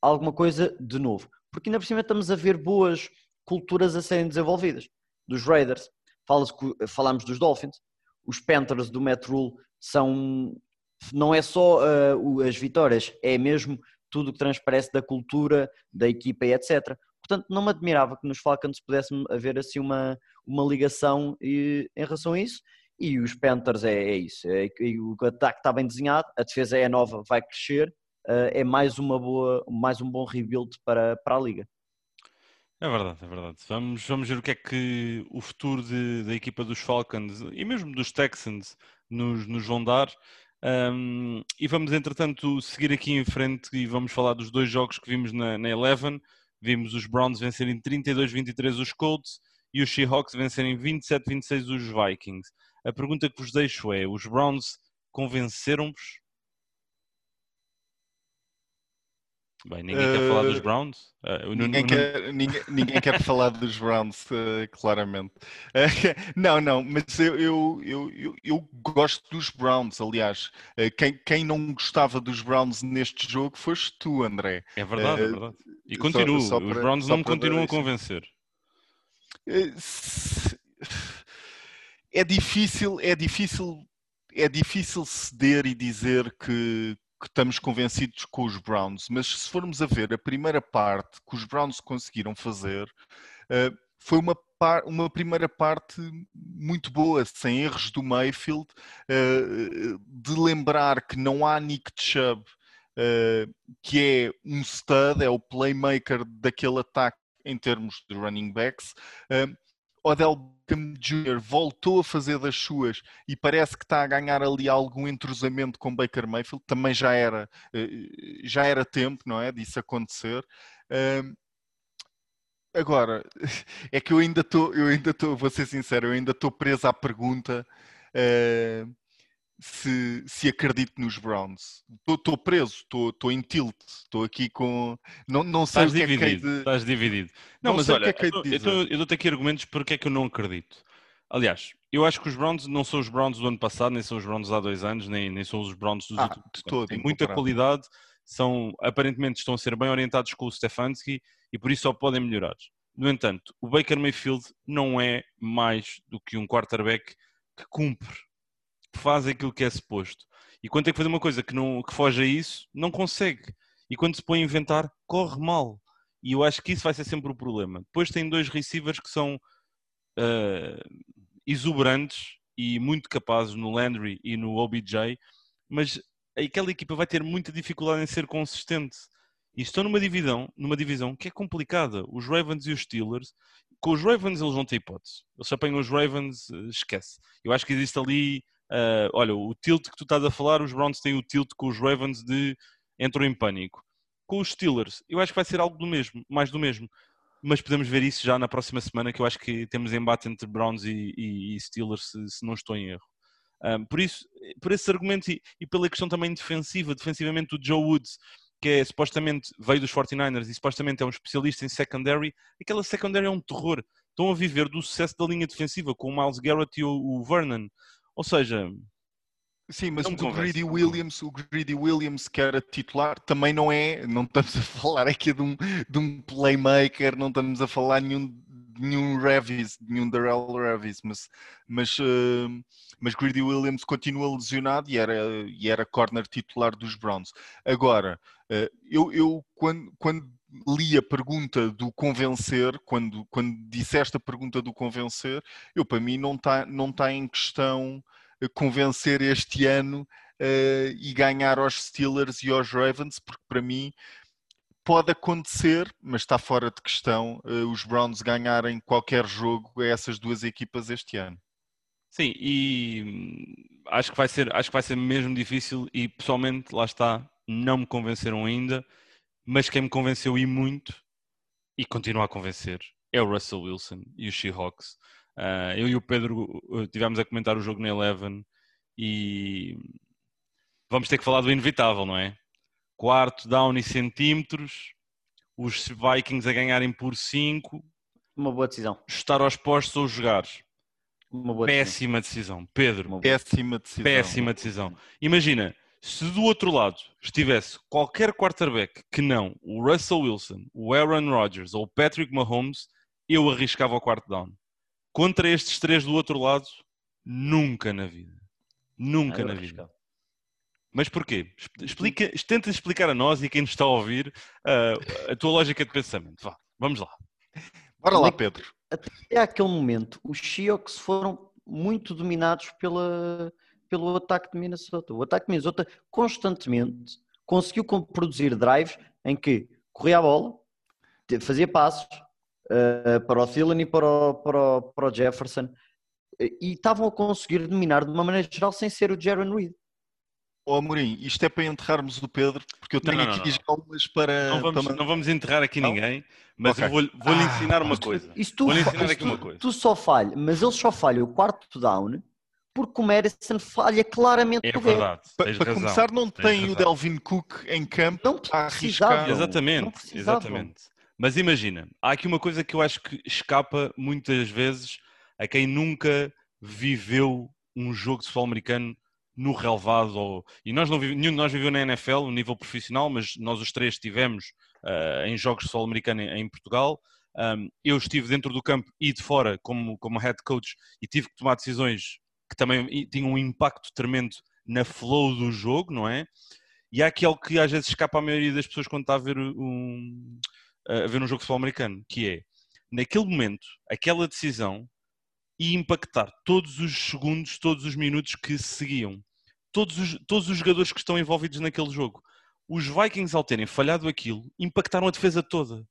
alguma coisa de novo. Porque ainda por cima estamos a ver boas culturas a serem desenvolvidas. Dos Raiders, falamos dos Dolphins, os Panthers do Rule são, não é só o- as vitórias, é mesmo tudo o que transparece da cultura, da equipa e etc. Portanto, não me admirava que nos Falcons pudesse haver assim uma, uma ligação e- em relação a isso. E os Panthers é, é isso. É, o ataque está bem desenhado, a defesa é nova, vai crescer. ah, é mais, uma boa, mais um bom rebuild para, para a liga. É verdade, é verdade. Vamos, vamos ver o que é que o futuro de- da equipa dos Falcons e mesmo dos Texans nos, nos vão dar. Um, e vamos, entretanto, seguir aqui em frente e vamos falar dos dois jogos que vimos na, na Eleven. Vimos os Browns vencerem 32-23 os Colts e os Seahawks vencerem 27-26 os Vikings. A pergunta que vos deixo é: os Browns convenceram-vos? Bem, ninguém quer falar dos Eh, Browns? Nuno- Ninguém quer, ninguém, ninguém quer falar dos Browns, eh, claramente. Não, não, mas eu, eu, eu, eu- gosto dos Browns, aliás. Quem, quem não gostava dos Browns neste jogo foste tu, André. É verdade, é verdade. E só- continuo, só os para- Browns só não me continuam a convencer. É difícil, é difícil, é difícil ceder e dizer que, que estamos convencidos com os Browns, mas se formos a ver a primeira parte que os Browns conseguiram fazer, eh, foi uma, par- uma primeira parte muito boa, sem erros do Mayfield, eh, de lembrar que não há Nick Chubb, eh, que é um stud, é o playmaker daquele ataque em termos de running backs. Odell Beckham Jr. voltou a fazer das suas e parece que está a ganhar ali algum entrosamento com Baker Mayfield. Também já era, eh, já era tempo, não é? Disso acontecer. Agora, é que eu ainda estou, eu ainda estou, vou ser sincero, eu ainda estou preso à pergunta se, se acredito nos Browns. Estou- preso, estou, em tilt, estou aqui com. Não, não sei Estás o que é que dividido, de. estás dividido. Não, Não mas olha, que é que eu dou-te aqui argumentos porque é que eu não acredito. Aliás, eu acho que os Browns não são os Browns do ano passado, nem são os Browns há dois anos, nem, nem são os Browns dos Ah, últimos de todo, Têm muita qualidade, são, aparentemente estão a ser bem orientados com o Stefanski e por isso só podem melhorar. No entanto, o Baker Mayfield não é mais do que um quarterback que cumpre, faz aquilo que é suposto. E quando tem que fazer uma coisa que, não, que foge a isso, não consegue. E quando se põe a inventar, corre mal. E eu acho que isso vai ser sempre o problema. Depois tem dois receivers que são ah, exuberantes e muito capazes no Landry e no OBJ, mas aquela equipa vai ter muita dificuldade em ser consistente. E estão numa divisão, numa divisão que é complicada. Os Ravens e os Steelers, com os Ravens eles não têm hipótese. Eles apanham os Ravens, eh, esquece. Eu acho que existe ali, ah, olha, o tilt que tu estás a falar, os Browns têm o tilt com os Ravens de entram em pânico. Com os Steelers, eu acho que vai ser algo do mesmo, mais do mesmo. Mas podemos ver isso já na próxima semana, que eu acho que temos embate entre Browns e, e- e Steelers, se, se não estou em erro. Um, por isso, por esse argumento e, e pela questão também defensiva, defensivamente o Joe Woods, que é supostamente veio dos 49ers e supostamente é um especialista em secondary, aquela secondary é um terror. Estão a viver do sucesso da linha defensiva com o Miles Garrett e o, o Vernon. Ou seja, Sim, mas o Greedy Williams, o Greedy Williams que era titular, também não é, não estamos a falar aqui de um, de um playmaker, não estamos a falar nenhum, de nenhum Revis, nenhum Darrell Revis, mas, mas, eh, mas Greedy Williams continua lesionado e era, e era corner titular dos Browns. Agora, eh, eu, eu quando, quando li a pergunta do convencer, quando, quando disseste a pergunta do convencer, eu para mim não está não tá em questão eh, convencer este ano eh, e ganhar aos Steelers e aos Ravens, porque para mim pode acontecer, mas está fora de questão, uh, os Browns ganharem qualquer jogo a essas duas equipas este ano. Sim, e hum, acho que vai ser, acho que vai ser mesmo difícil e pessoalmente lá está, não me convenceram ainda, mas quem me convenceu e muito e continua a convencer é o Russell Wilson e os Seahawks. Uh, eu e o Pedro uh, tivemos a comentar o jogo na Eleven e vamos ter que falar do inevitável, não é? Quarto down e centímetros, os Vikings a ganharem por 5. Uma boa decisão. Estar aos postos ou jogar. Péssima decisão. decisão. Pedro. Péssima decisão. Péssima decisão. Imagina, se do outro lado estivesse qualquer quarterback que não o Russell Wilson, o Aaron Rodgers ou o Patrick Mahomes, eu arriscava o quarto down. Contra estes três do outro lado, nunca na vida. Nunca ah, na vida. Mas porquê? Explica, tenta explicar a nós e a quem nos está a ouvir uh, a tua lógica de pensamento. Vá, vamos lá. Bora lá, Pedro. Até aquele momento, os Seahawks foram muito dominados pela, pelo ataque de Minnesota. O ataque de Minnesota constantemente conseguiu produzir drives em que corria a bola, fazia passos uh, para o Thielen e para o, para, o, para o Jefferson e estavam a conseguir dominar de uma maneira geral sem ser o Jaron Reed. Ó oh, Amorim, isto é para enterrarmos o Pedro, porque eu tenho não, não, aqui já umas para. Não vamos, para... não vamos enterrar aqui ninguém, mas okay. eu vou-lhe vou ah, ensinar uma coisa. Isto vou-lhe ensinar aqui tu, uma coisa. Tu só falha, mas ele só falha o quarto down porque o Madison falha claramente é verdade. Para, para começar, não tem razão. o Delvin Cook em campo não a arriscar. Exatamente, não exatamente. Mas imagina, há aqui uma coisa que eu acho que escapa muitas vezes a quem nunca viveu um jogo de futebol americano no relevado. Ou... E nós não nenhum de nós viveu na NFL, no nível profissional, mas nós os três estivemos uh, em jogos de futebol americano em, em Portugal. Um, eu estive dentro do campo e de fora como, como head coach e tive que tomar decisões que também tinham um impacto tremendo na flow do jogo, não é? E há aquele que às vezes escapa à maioria das pessoas quando está a ver um, a ver um jogo de futebol americano, que é, naquele momento, aquela decisão e impactar todos os segundos, todos os minutos que seguiam. Todos os, todos os jogadores que estão envolvidos naquele jogo. Os Vikings, ao terem falhado aquilo, impactaram a defesa toda.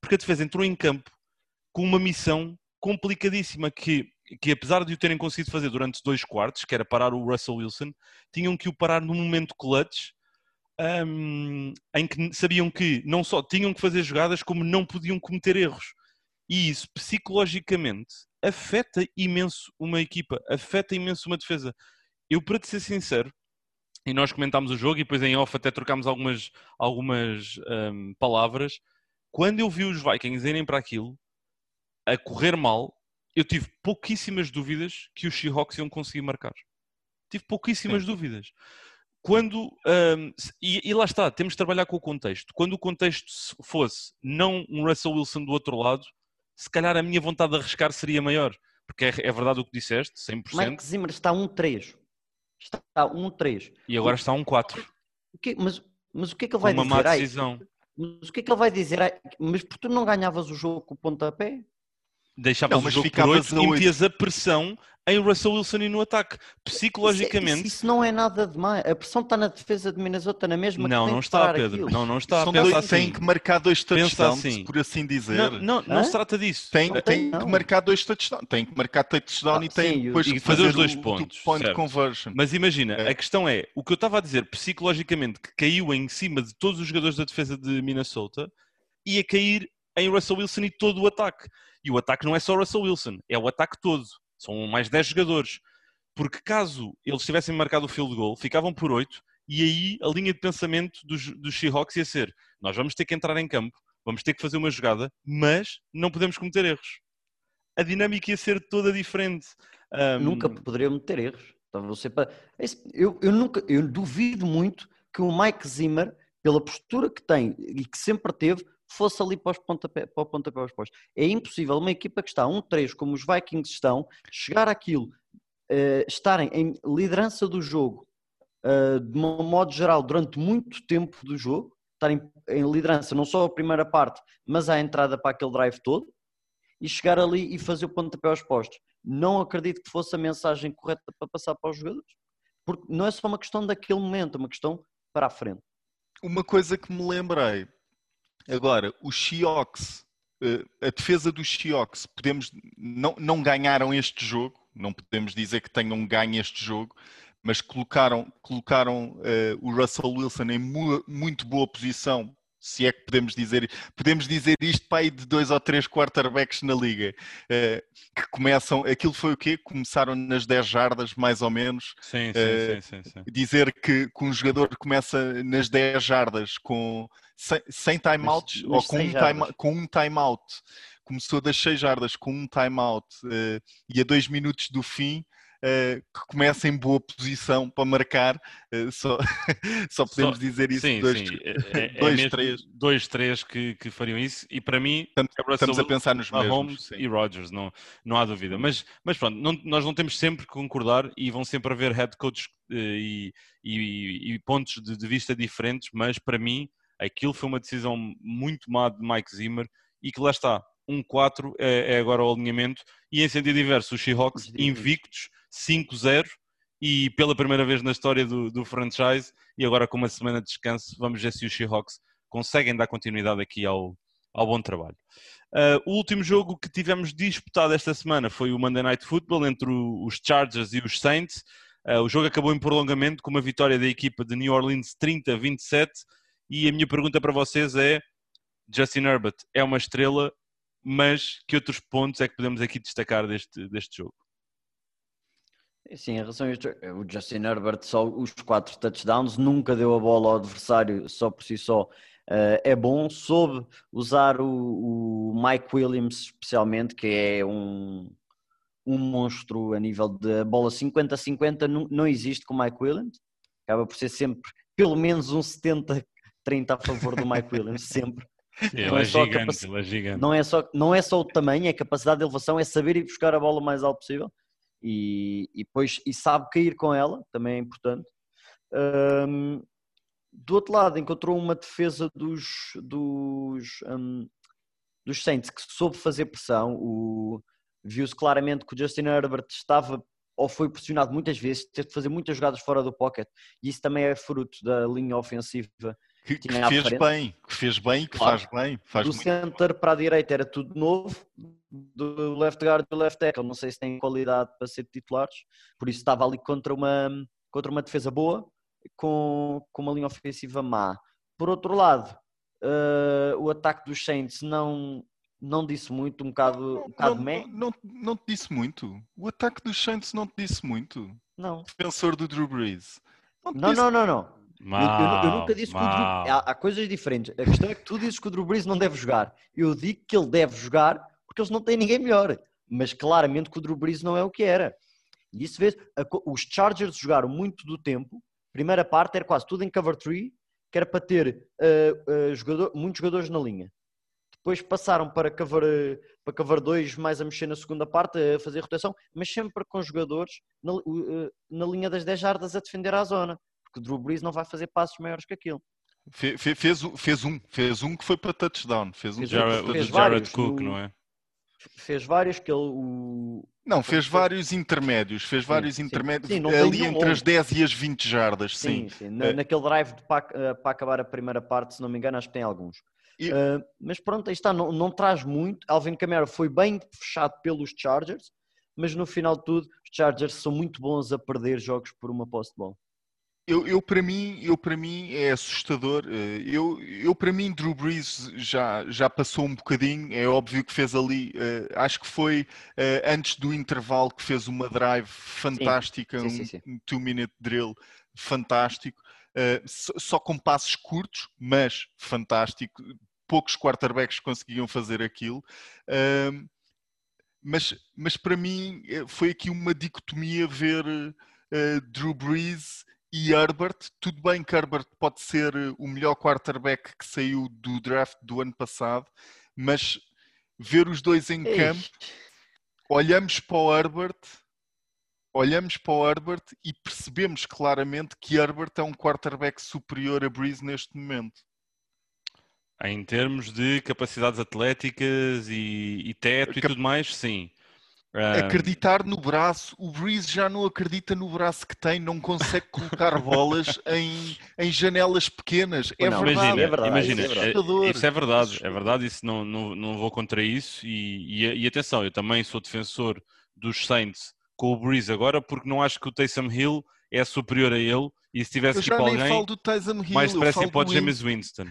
Porque a defesa entrou em campo com uma missão complicadíssima que, que apesar de o terem conseguido fazer durante dois quartos, que era parar o Russell Wilson, tinham que o parar num momento clutch um, em que sabiam que não só tinham que fazer jogadas, como não podiam cometer erros. E isso, psicologicamente, afeta imenso uma equipa, afeta imenso uma defesa. Eu, para te ser sincero, e nós comentámos o jogo e depois em off até trocámos algumas, algumas um, palavras. Quando eu vi os Vikings irem para aquilo, a correr mal, eu tive pouquíssimas dúvidas que os Seahawks iam conseguir marcar. Tive pouquíssimas Sim. dúvidas. Quando, um, e, e, lá está, temos de trabalhar com o contexto. Quando o contexto fosse não um Russell Wilson do outro lado, se calhar a minha vontade de arriscar seria maior. Porque é, é verdade o que disseste, 100%. Mike Zimmer está 1-3. Está 1-3. E agora está 1-4. Mas, mas o que é que ele vai uma dizer? Uma má decisão. Ai, mas o que é que ele vai dizer? Ai, mas porque tu não ganhavas o jogo com o pontapé? Deixavas não, o jogo por 8 e metias a pressão em Russell Wilson e no ataque. Psicologicamente. Isso, isso, isso, não é nada demais. A pressão está na defesa de Minnesota na mesma Não, não está, Pedro. Aquilo. Não, não está. São dois, assim. Tem que marcar dois touchdowns, assim. por assim dizer. Não, não, não se trata disso. Tem, tem, tem que marcar dois touchdowns. Tem que marcar touchdown ah, e tem sim, depois e fazer, fazer os dois o, pontos. O point conversion. Mas imagina, é. a questão é, o que eu estava a dizer psicologicamente que caiu em cima de todos os jogadores da defesa de Minnesota ia cair em Russell Wilson e todo o ataque. E o ataque não é só Russell Wilson, é o ataque todo. São mais 10 jogadores. Porque caso eles tivessem marcado o field goal, ficavam por 8 e aí a linha de pensamento dos, dos Seahawks ia ser: nós vamos ter que entrar em campo, vamos ter que fazer uma jogada, mas não podemos cometer erros. A dinâmica ia ser toda diferente. Um... Nunca poderiam cometer erros. Então, você, eu, eu, nunca, eu duvido muito que o Mike Zimmer, pela postura que tem e que sempre teve, fosse ali para, os pontapé, para o pontapé aos postos. É impossível uma equipa que está 1-3, como os Vikings estão, chegar àquilo, uh, estarem em liderança do jogo, uh, de um modo geral, durante muito tempo do jogo, estarem em liderança não só a primeira parte, mas a entrada para aquele drive todo, e chegar ali e fazer o pontapé aos postos. Não acredito que fosse a mensagem correta para passar para os jogadores. Porque não é só uma questão daquele momento, é uma questão para a frente. Uma coisa que me lembrei, Agora, os Seahawks, uh, a defesa dos Seahawks, podemos, não, não ganharam este jogo, não podemos dizer que tenham ganho este jogo, mas colocaram, colocaram uh, o Russell Wilson em mu muito boa posição se é que podemos dizer, podemos dizer isto para aí de dois ou três quarterbacks na liga, uh, que começam, aquilo foi o quê? Começaram nas 10 jardas, mais ou menos. Sim, sim, uh, sim, sim, sim, Dizer que, que um jogador começa nas 10 jardas com, sem, sem timeouts ou com um, time, com um timeout. Começou das 6 jardas com um timeout uh, e a 2 minutos do fim uh, que começa em boa posição para marcar. Uh, só, só podemos só, dizer isso. Sim, dois, sim. É, é, dois, é três. Dois, três que, que fariam isso. E para mim, estamos, é estamos a pensar nos Mahomes mesmos. e Rodgers, não, não há dúvida. Mas, mas pronto, não, nós não temos sempre que concordar e vão sempre haver head coaches uh, e, e, e, pontos de, de vista diferentes, mas para mim aquilo foi uma decisão muito má de Mike Zimmer e que lá está, 1-4 é, é, agora o alinhamento e em sentido inverso, os Seahawks invictos 5-0 e pela primeira vez na história do, do, franchise e agora com uma semana de descanso vamos ver se os Seahawks conseguem dar continuidade aqui ao, ao bom trabalho. Uh, o último jogo que tivemos disputado esta semana foi o Monday Night Football entre os Chargers e os Saints. Uh, o jogo acabou em prolongamento com uma vitória da equipa de New Orleans 30-27 e a minha pergunta para vocês é Justin Herbert é uma estrela, mas que outros pontos é que podemos aqui destacar deste, deste jogo? Sim, em relação ao Justin Herbert, só os quatro touchdowns, nunca deu a bola ao adversário só por si só. Uh, é bom, soube usar o, o, Mike Williams, especialmente, que é um, um monstro a nível de bola 50-50, não, não existe com o Mike Williams, acaba por ser sempre pelo menos um 70-30 a favor do Mike Williams, sempre. Sim, ele, é, é gigante, capac... é. Não é, só, não é só o tamanho, é a capacidade de elevação, é saber ir buscar a bola o mais alto possível e, e, depois, e sabe cair com ela, também é importante. Um, do outro lado, encontrou uma defesa dos, dos, um, dos Saints que soube fazer pressão. Viu-se claramente que o Justin Herbert estava ou foi pressionado muitas vezes, teve de fazer muitas jogadas fora do pocket, e isso também é fruto da linha ofensiva que, que fez bem, que fez bem, que claro. faz bem. Faz do center para a direita era tudo novo, do left guard e do left tackle, não sei se têm qualidade para ser titulares, por isso estava ali contra uma, contra uma defesa boa, com, com uma linha ofensiva má. Por outro lado, uh, o ataque dos Saints não, não disse muito, um bocado, um bocado não, não, não, não, te disse muito. O ataque dos Saints não te disse muito. Não. Defensor do Drew Brees. Não, não, não, não, não. Mal, eu, eu, nunca disse mal. que o Drew... há, há, coisas diferentes. A questão é que tu dizes que o Drew Brees não deve jogar. Eu digo que ele deve jogar porque eles não têm ninguém melhor. Mas claramente que o Drew Brees não é o que era. E isso vê os Chargers jogaram muito do tempo. Primeira parte era quase tudo em cover 3, que era para ter uh, uh, jogador, muitos jogadores na linha. Depois passaram para cover, para cover 2, mais a mexer na segunda parte, a fazer rotação, mas sempre com jogadores na, na linha das 10 jardas a defender a zona porque Drew Brees não vai fazer passos maiores que aquilo. Fe, fe, fez, fez, um, fez um que foi para touchdown. Fez um fez, Jared, fez Jared Cook, não é? Fez vários que ele. O... Não, fez vários intermédios. Fez vários sim. intermédios sim, ali entre longo. as 10 e as 20 jardas. Sim, sim. Na, é. Naquele drive para, eh, para acabar a primeira parte, se não me engano, acho que tem alguns. E... Uh, mas pronto, aí está, não, não traz muito. Alvin Kamara foi bem fechado pelos Chargers, mas no final de tudo, os Chargers são muito bons a perder jogos por uma posse de bola eu, eu, para mim, eu para mim é assustador. Eh, eu, eu para mim Drew Brees já já passou um bocadinho. É óbvio que fez ali. Uh, acho que foi uh, antes do intervalo que fez uma drive fantástica, sim. Sim, sim, um, um two minute drill fantástico. Uh, só, só, com passos curtos, mas fantástico. Poucos quarterbacks conseguiam fazer aquilo. mas, mas para mim foi aqui uma dicotomia ver Drew Brees e Herbert, tudo bem que Herbert pode ser eh, o melhor quarterback que saiu do draft do ano passado, mas ver os dois em Ei. campo, olhamos para o Herbert, olhamos para o Herbert e percebemos claramente que Herbert é um quarterback superior a Breeze neste momento. Em termos de capacidades atléticas e, e teto Cap... e tudo mais, sim. Ah, Acreditar no braço, o Breeze já não acredita no braço que tem, não consegue colocar bolas em, em janelas pequenas. É Não, verdade. imagina, é verdade, imagina, isso é é- assustador. isso é verdade, é verdade, isso não, não, não vou contra isso e, e, e atenção, eu também sou defensor dos Saints com o Breeze agora porque não acho que o Taysom Hill é superior a ele e se tivesse Eu que ir para alguém, falo do Tyson Hill, mais depressa ir para o James Winston.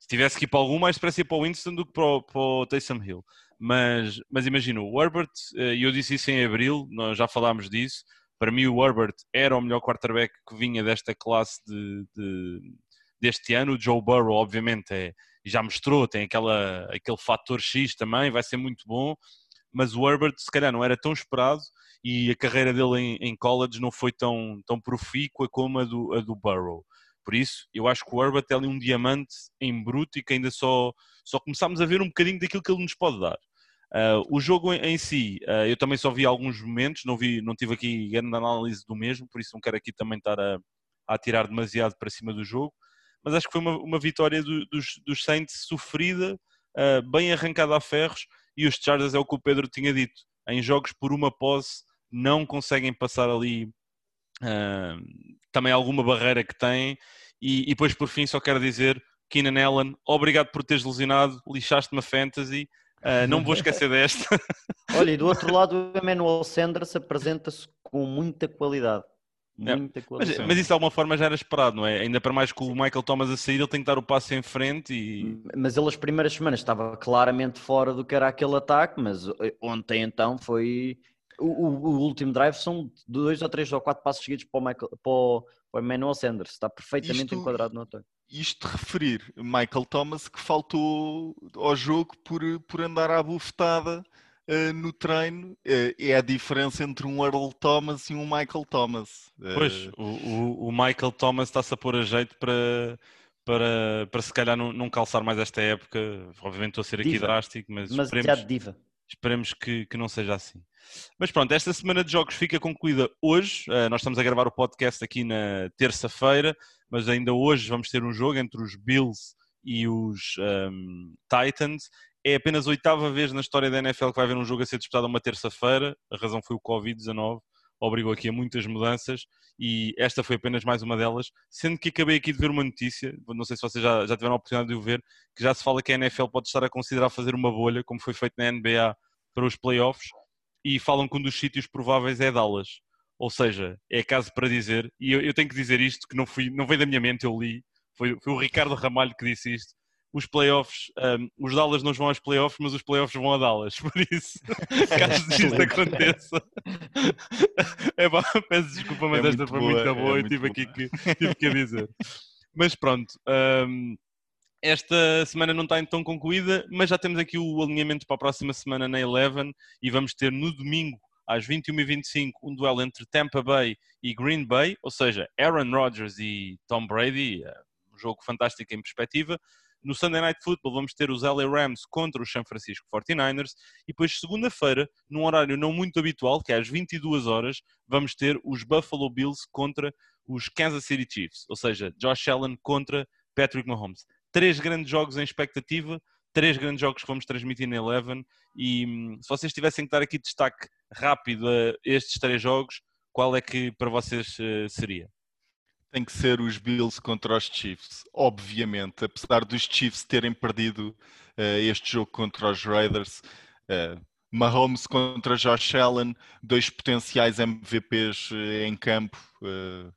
se tivesse que ir para algum, mais depressa ir para o Winston do que para o, para o Taysom Hill. Mas, mas imagina, o Herbert, eh, e eu disse isso em abril, nós já falámos disso, para mim o Herbert era o melhor quarterback que vinha desta classe de, de- deste ano. O Joe Burrow, obviamente, é, já mostrou, tem aquela, aquele fator X também, vai ser muito bom, mas o Herbert se calhar não era tão esperado e a carreira dele em, em college não foi tão, tão profícua como a do, a do Burrow. Por isso, eu acho que o Herbert é um diamante em bruto e que ainda só, só começámos a ver um bocadinho daquilo que ele nos pode dar. Uh, o jogo em, si, uh, eu também só vi alguns momentos, não, vi, não tive aqui grande análise do mesmo, por isso não quero aqui também estar a, a tirar demasiado para cima do jogo, mas acho que foi uma, uma vitória do- dos, dos Saints sofrida, uh, bem arrancada a ferros, e os Chargers é o que o Pedro tinha dito, em jogos por uma posse não conseguem passar ali também alguma barreira que têm, e, e depois por fim só quero dizer, Keenan Allen, obrigado por teres lesionado, lixaste-me a fantasy, Uh, não me vou esquecer desta. Olha, e do outro lado, o Emmanuel Sanders apresenta-se com muita qualidade. É, Muita Mas, qualidade. mas isso de alguma forma já era esperado, não é? Ainda para mais com o Michael Thomas a sair, ele tem que dar o passo em frente e. Mas ele as primeiras semanas estava claramente fora do que era aquele ataque, mas eh, ontem então foi. O, o- o último drive são dois ou três ou quatro passos seguidos para o, Michael, para o, para o Emmanuel Sanders. Está perfeitamente Isto- enquadrado no ataque. Isto de referir Michael Thomas que faltou ao jogo por, por andar à bufetada eh, no treino. Eh, é a diferença entre um Earl Thomas e um Michael Thomas. Eh, Pois, o, o- o Michael Thomas está-se a pôr a jeito para, para, para se calhar não, não calçar mais esta época. Obviamente estou a ser aqui Diva. drástico, mas Demasiado esperemos, diva. esperemos que, que não seja assim. Mas pronto, esta semana de jogos fica concluída hoje. Uh, nós estamos a gravar o podcast aqui na terça-feira, mas ainda hoje vamos ter um jogo entre os Bills e os um, Titans. É apenas a oitava vez na história da NFL que vai haver um jogo a ser disputado uma terça-feira. A razão foi o Covid-19, obrigou aqui a muitas mudanças e esta foi apenas mais uma delas. Sendo que acabei aqui de ver uma notícia, não sei se vocês já, já tiveram a oportunidade de o ver, que já se fala que a NFL pode estar a considerar fazer uma bolha, como foi feito na NBA para os playoffs e falam que um dos sítios prováveis é Dallas. Ou seja, é caso para dizer, e eu, eu tenho que dizer isto, que não, fui, não veio da minha mente, eu li, foi, foi o Ricardo Ramalho que disse isto. Os playoffs, um, os Dallas não vão aos playoffs, mas os playoffs vão a Dallas. Por isso, caso isto aconteça, é pá, peço desculpa, mas É esta muito foi boa, muito é boa e muito tive boa. aqui que, tive que a dizer. Mas pronto, um, esta semana não está então concluída, mas já temos aqui o alinhamento para a próxima semana na Eleven e vamos ter no domingo às 21h25 um duelo entre Tampa Bay e Green Bay, ou seja, Aaron Rodgers e Tom Brady, eh, um jogo fantástico em perspectiva. No Sunday Night Football vamos ter os LA Rams contra os San Francisco 49ers e depois segunda-feira, num horário não muito habitual, que é às 22 horas, vamos ter os Buffalo Bills contra os Kansas City Chiefs, ou seja, Josh Allen contra Patrick Mahomes. Três grandes jogos em expectativa, três grandes jogos que vamos transmitir na Eleven e hum, se vocês tivessem que dar aqui destaque rápido a estes três jogos, qual é que para vocês eh, seria? Tem que ser os Bills contra os Chiefs, obviamente. Apesar dos Chiefs terem perdido eh, este jogo contra os Raiders, eh, Mahomes contra Josh Allen, dois potenciais MVPs em campo. eh,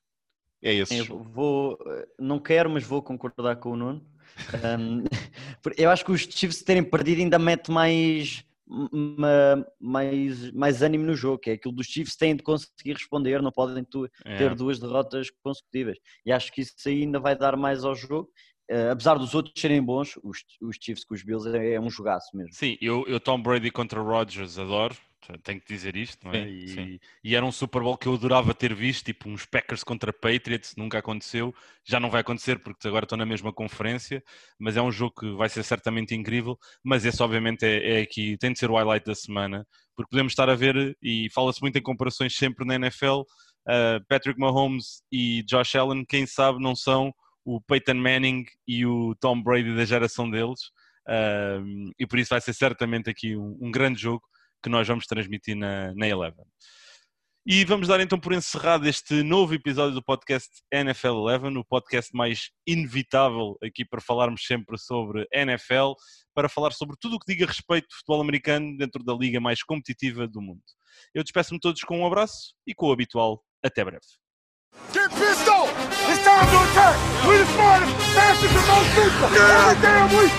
é esse Eu vou, não quero, mas vou concordar com o Nuno. Um, eu acho que os Chiefs terem perdido ainda mete mais, ma- mais, mais ânimo no jogo, que é aquilo dos Chiefs têm de conseguir responder, não podem tu- É. ter duas derrotas consecutivas. E acho que isso ainda vai dar mais ao jogo. Eh, apesar dos outros serem bons, os, os Chiefs com os Bills é, é um jogaço mesmo. Sim, eu, eu Tom Brady contra Rodgers adoro, tenho que dizer isto, não é? Sim, e, sim. e era um Super Bowl que eu adorava ter visto, tipo uns Packers contra Patriots, nunca aconteceu, já não vai acontecer porque agora estão na mesma conferência, mas é um jogo que vai ser certamente incrível, mas esse obviamente é, é aqui, tem de ser o highlight da semana, porque podemos estar a ver, e fala-se muito em comparações sempre na NFL, uh, Patrick Mahomes e Josh Allen, quem sabe não são o Peyton Manning e o Tom Brady da geração deles, um, e por isso vai ser certamente aqui um, um grande jogo que nós vamos transmitir na, na Eleven. E vamos dar então por encerrado este novo episódio do podcast NFL 11, o podcast mais inevitável aqui para falarmos sempre sobre NFL, para falar sobre tudo o que diga respeito de futebol americano dentro da liga mais competitiva do mundo. Eu despeço-me todos com um abraço e com o habitual até breve. Get pissed off! It's time to attack! We the smartest, fastest, and most physical! Every damn week!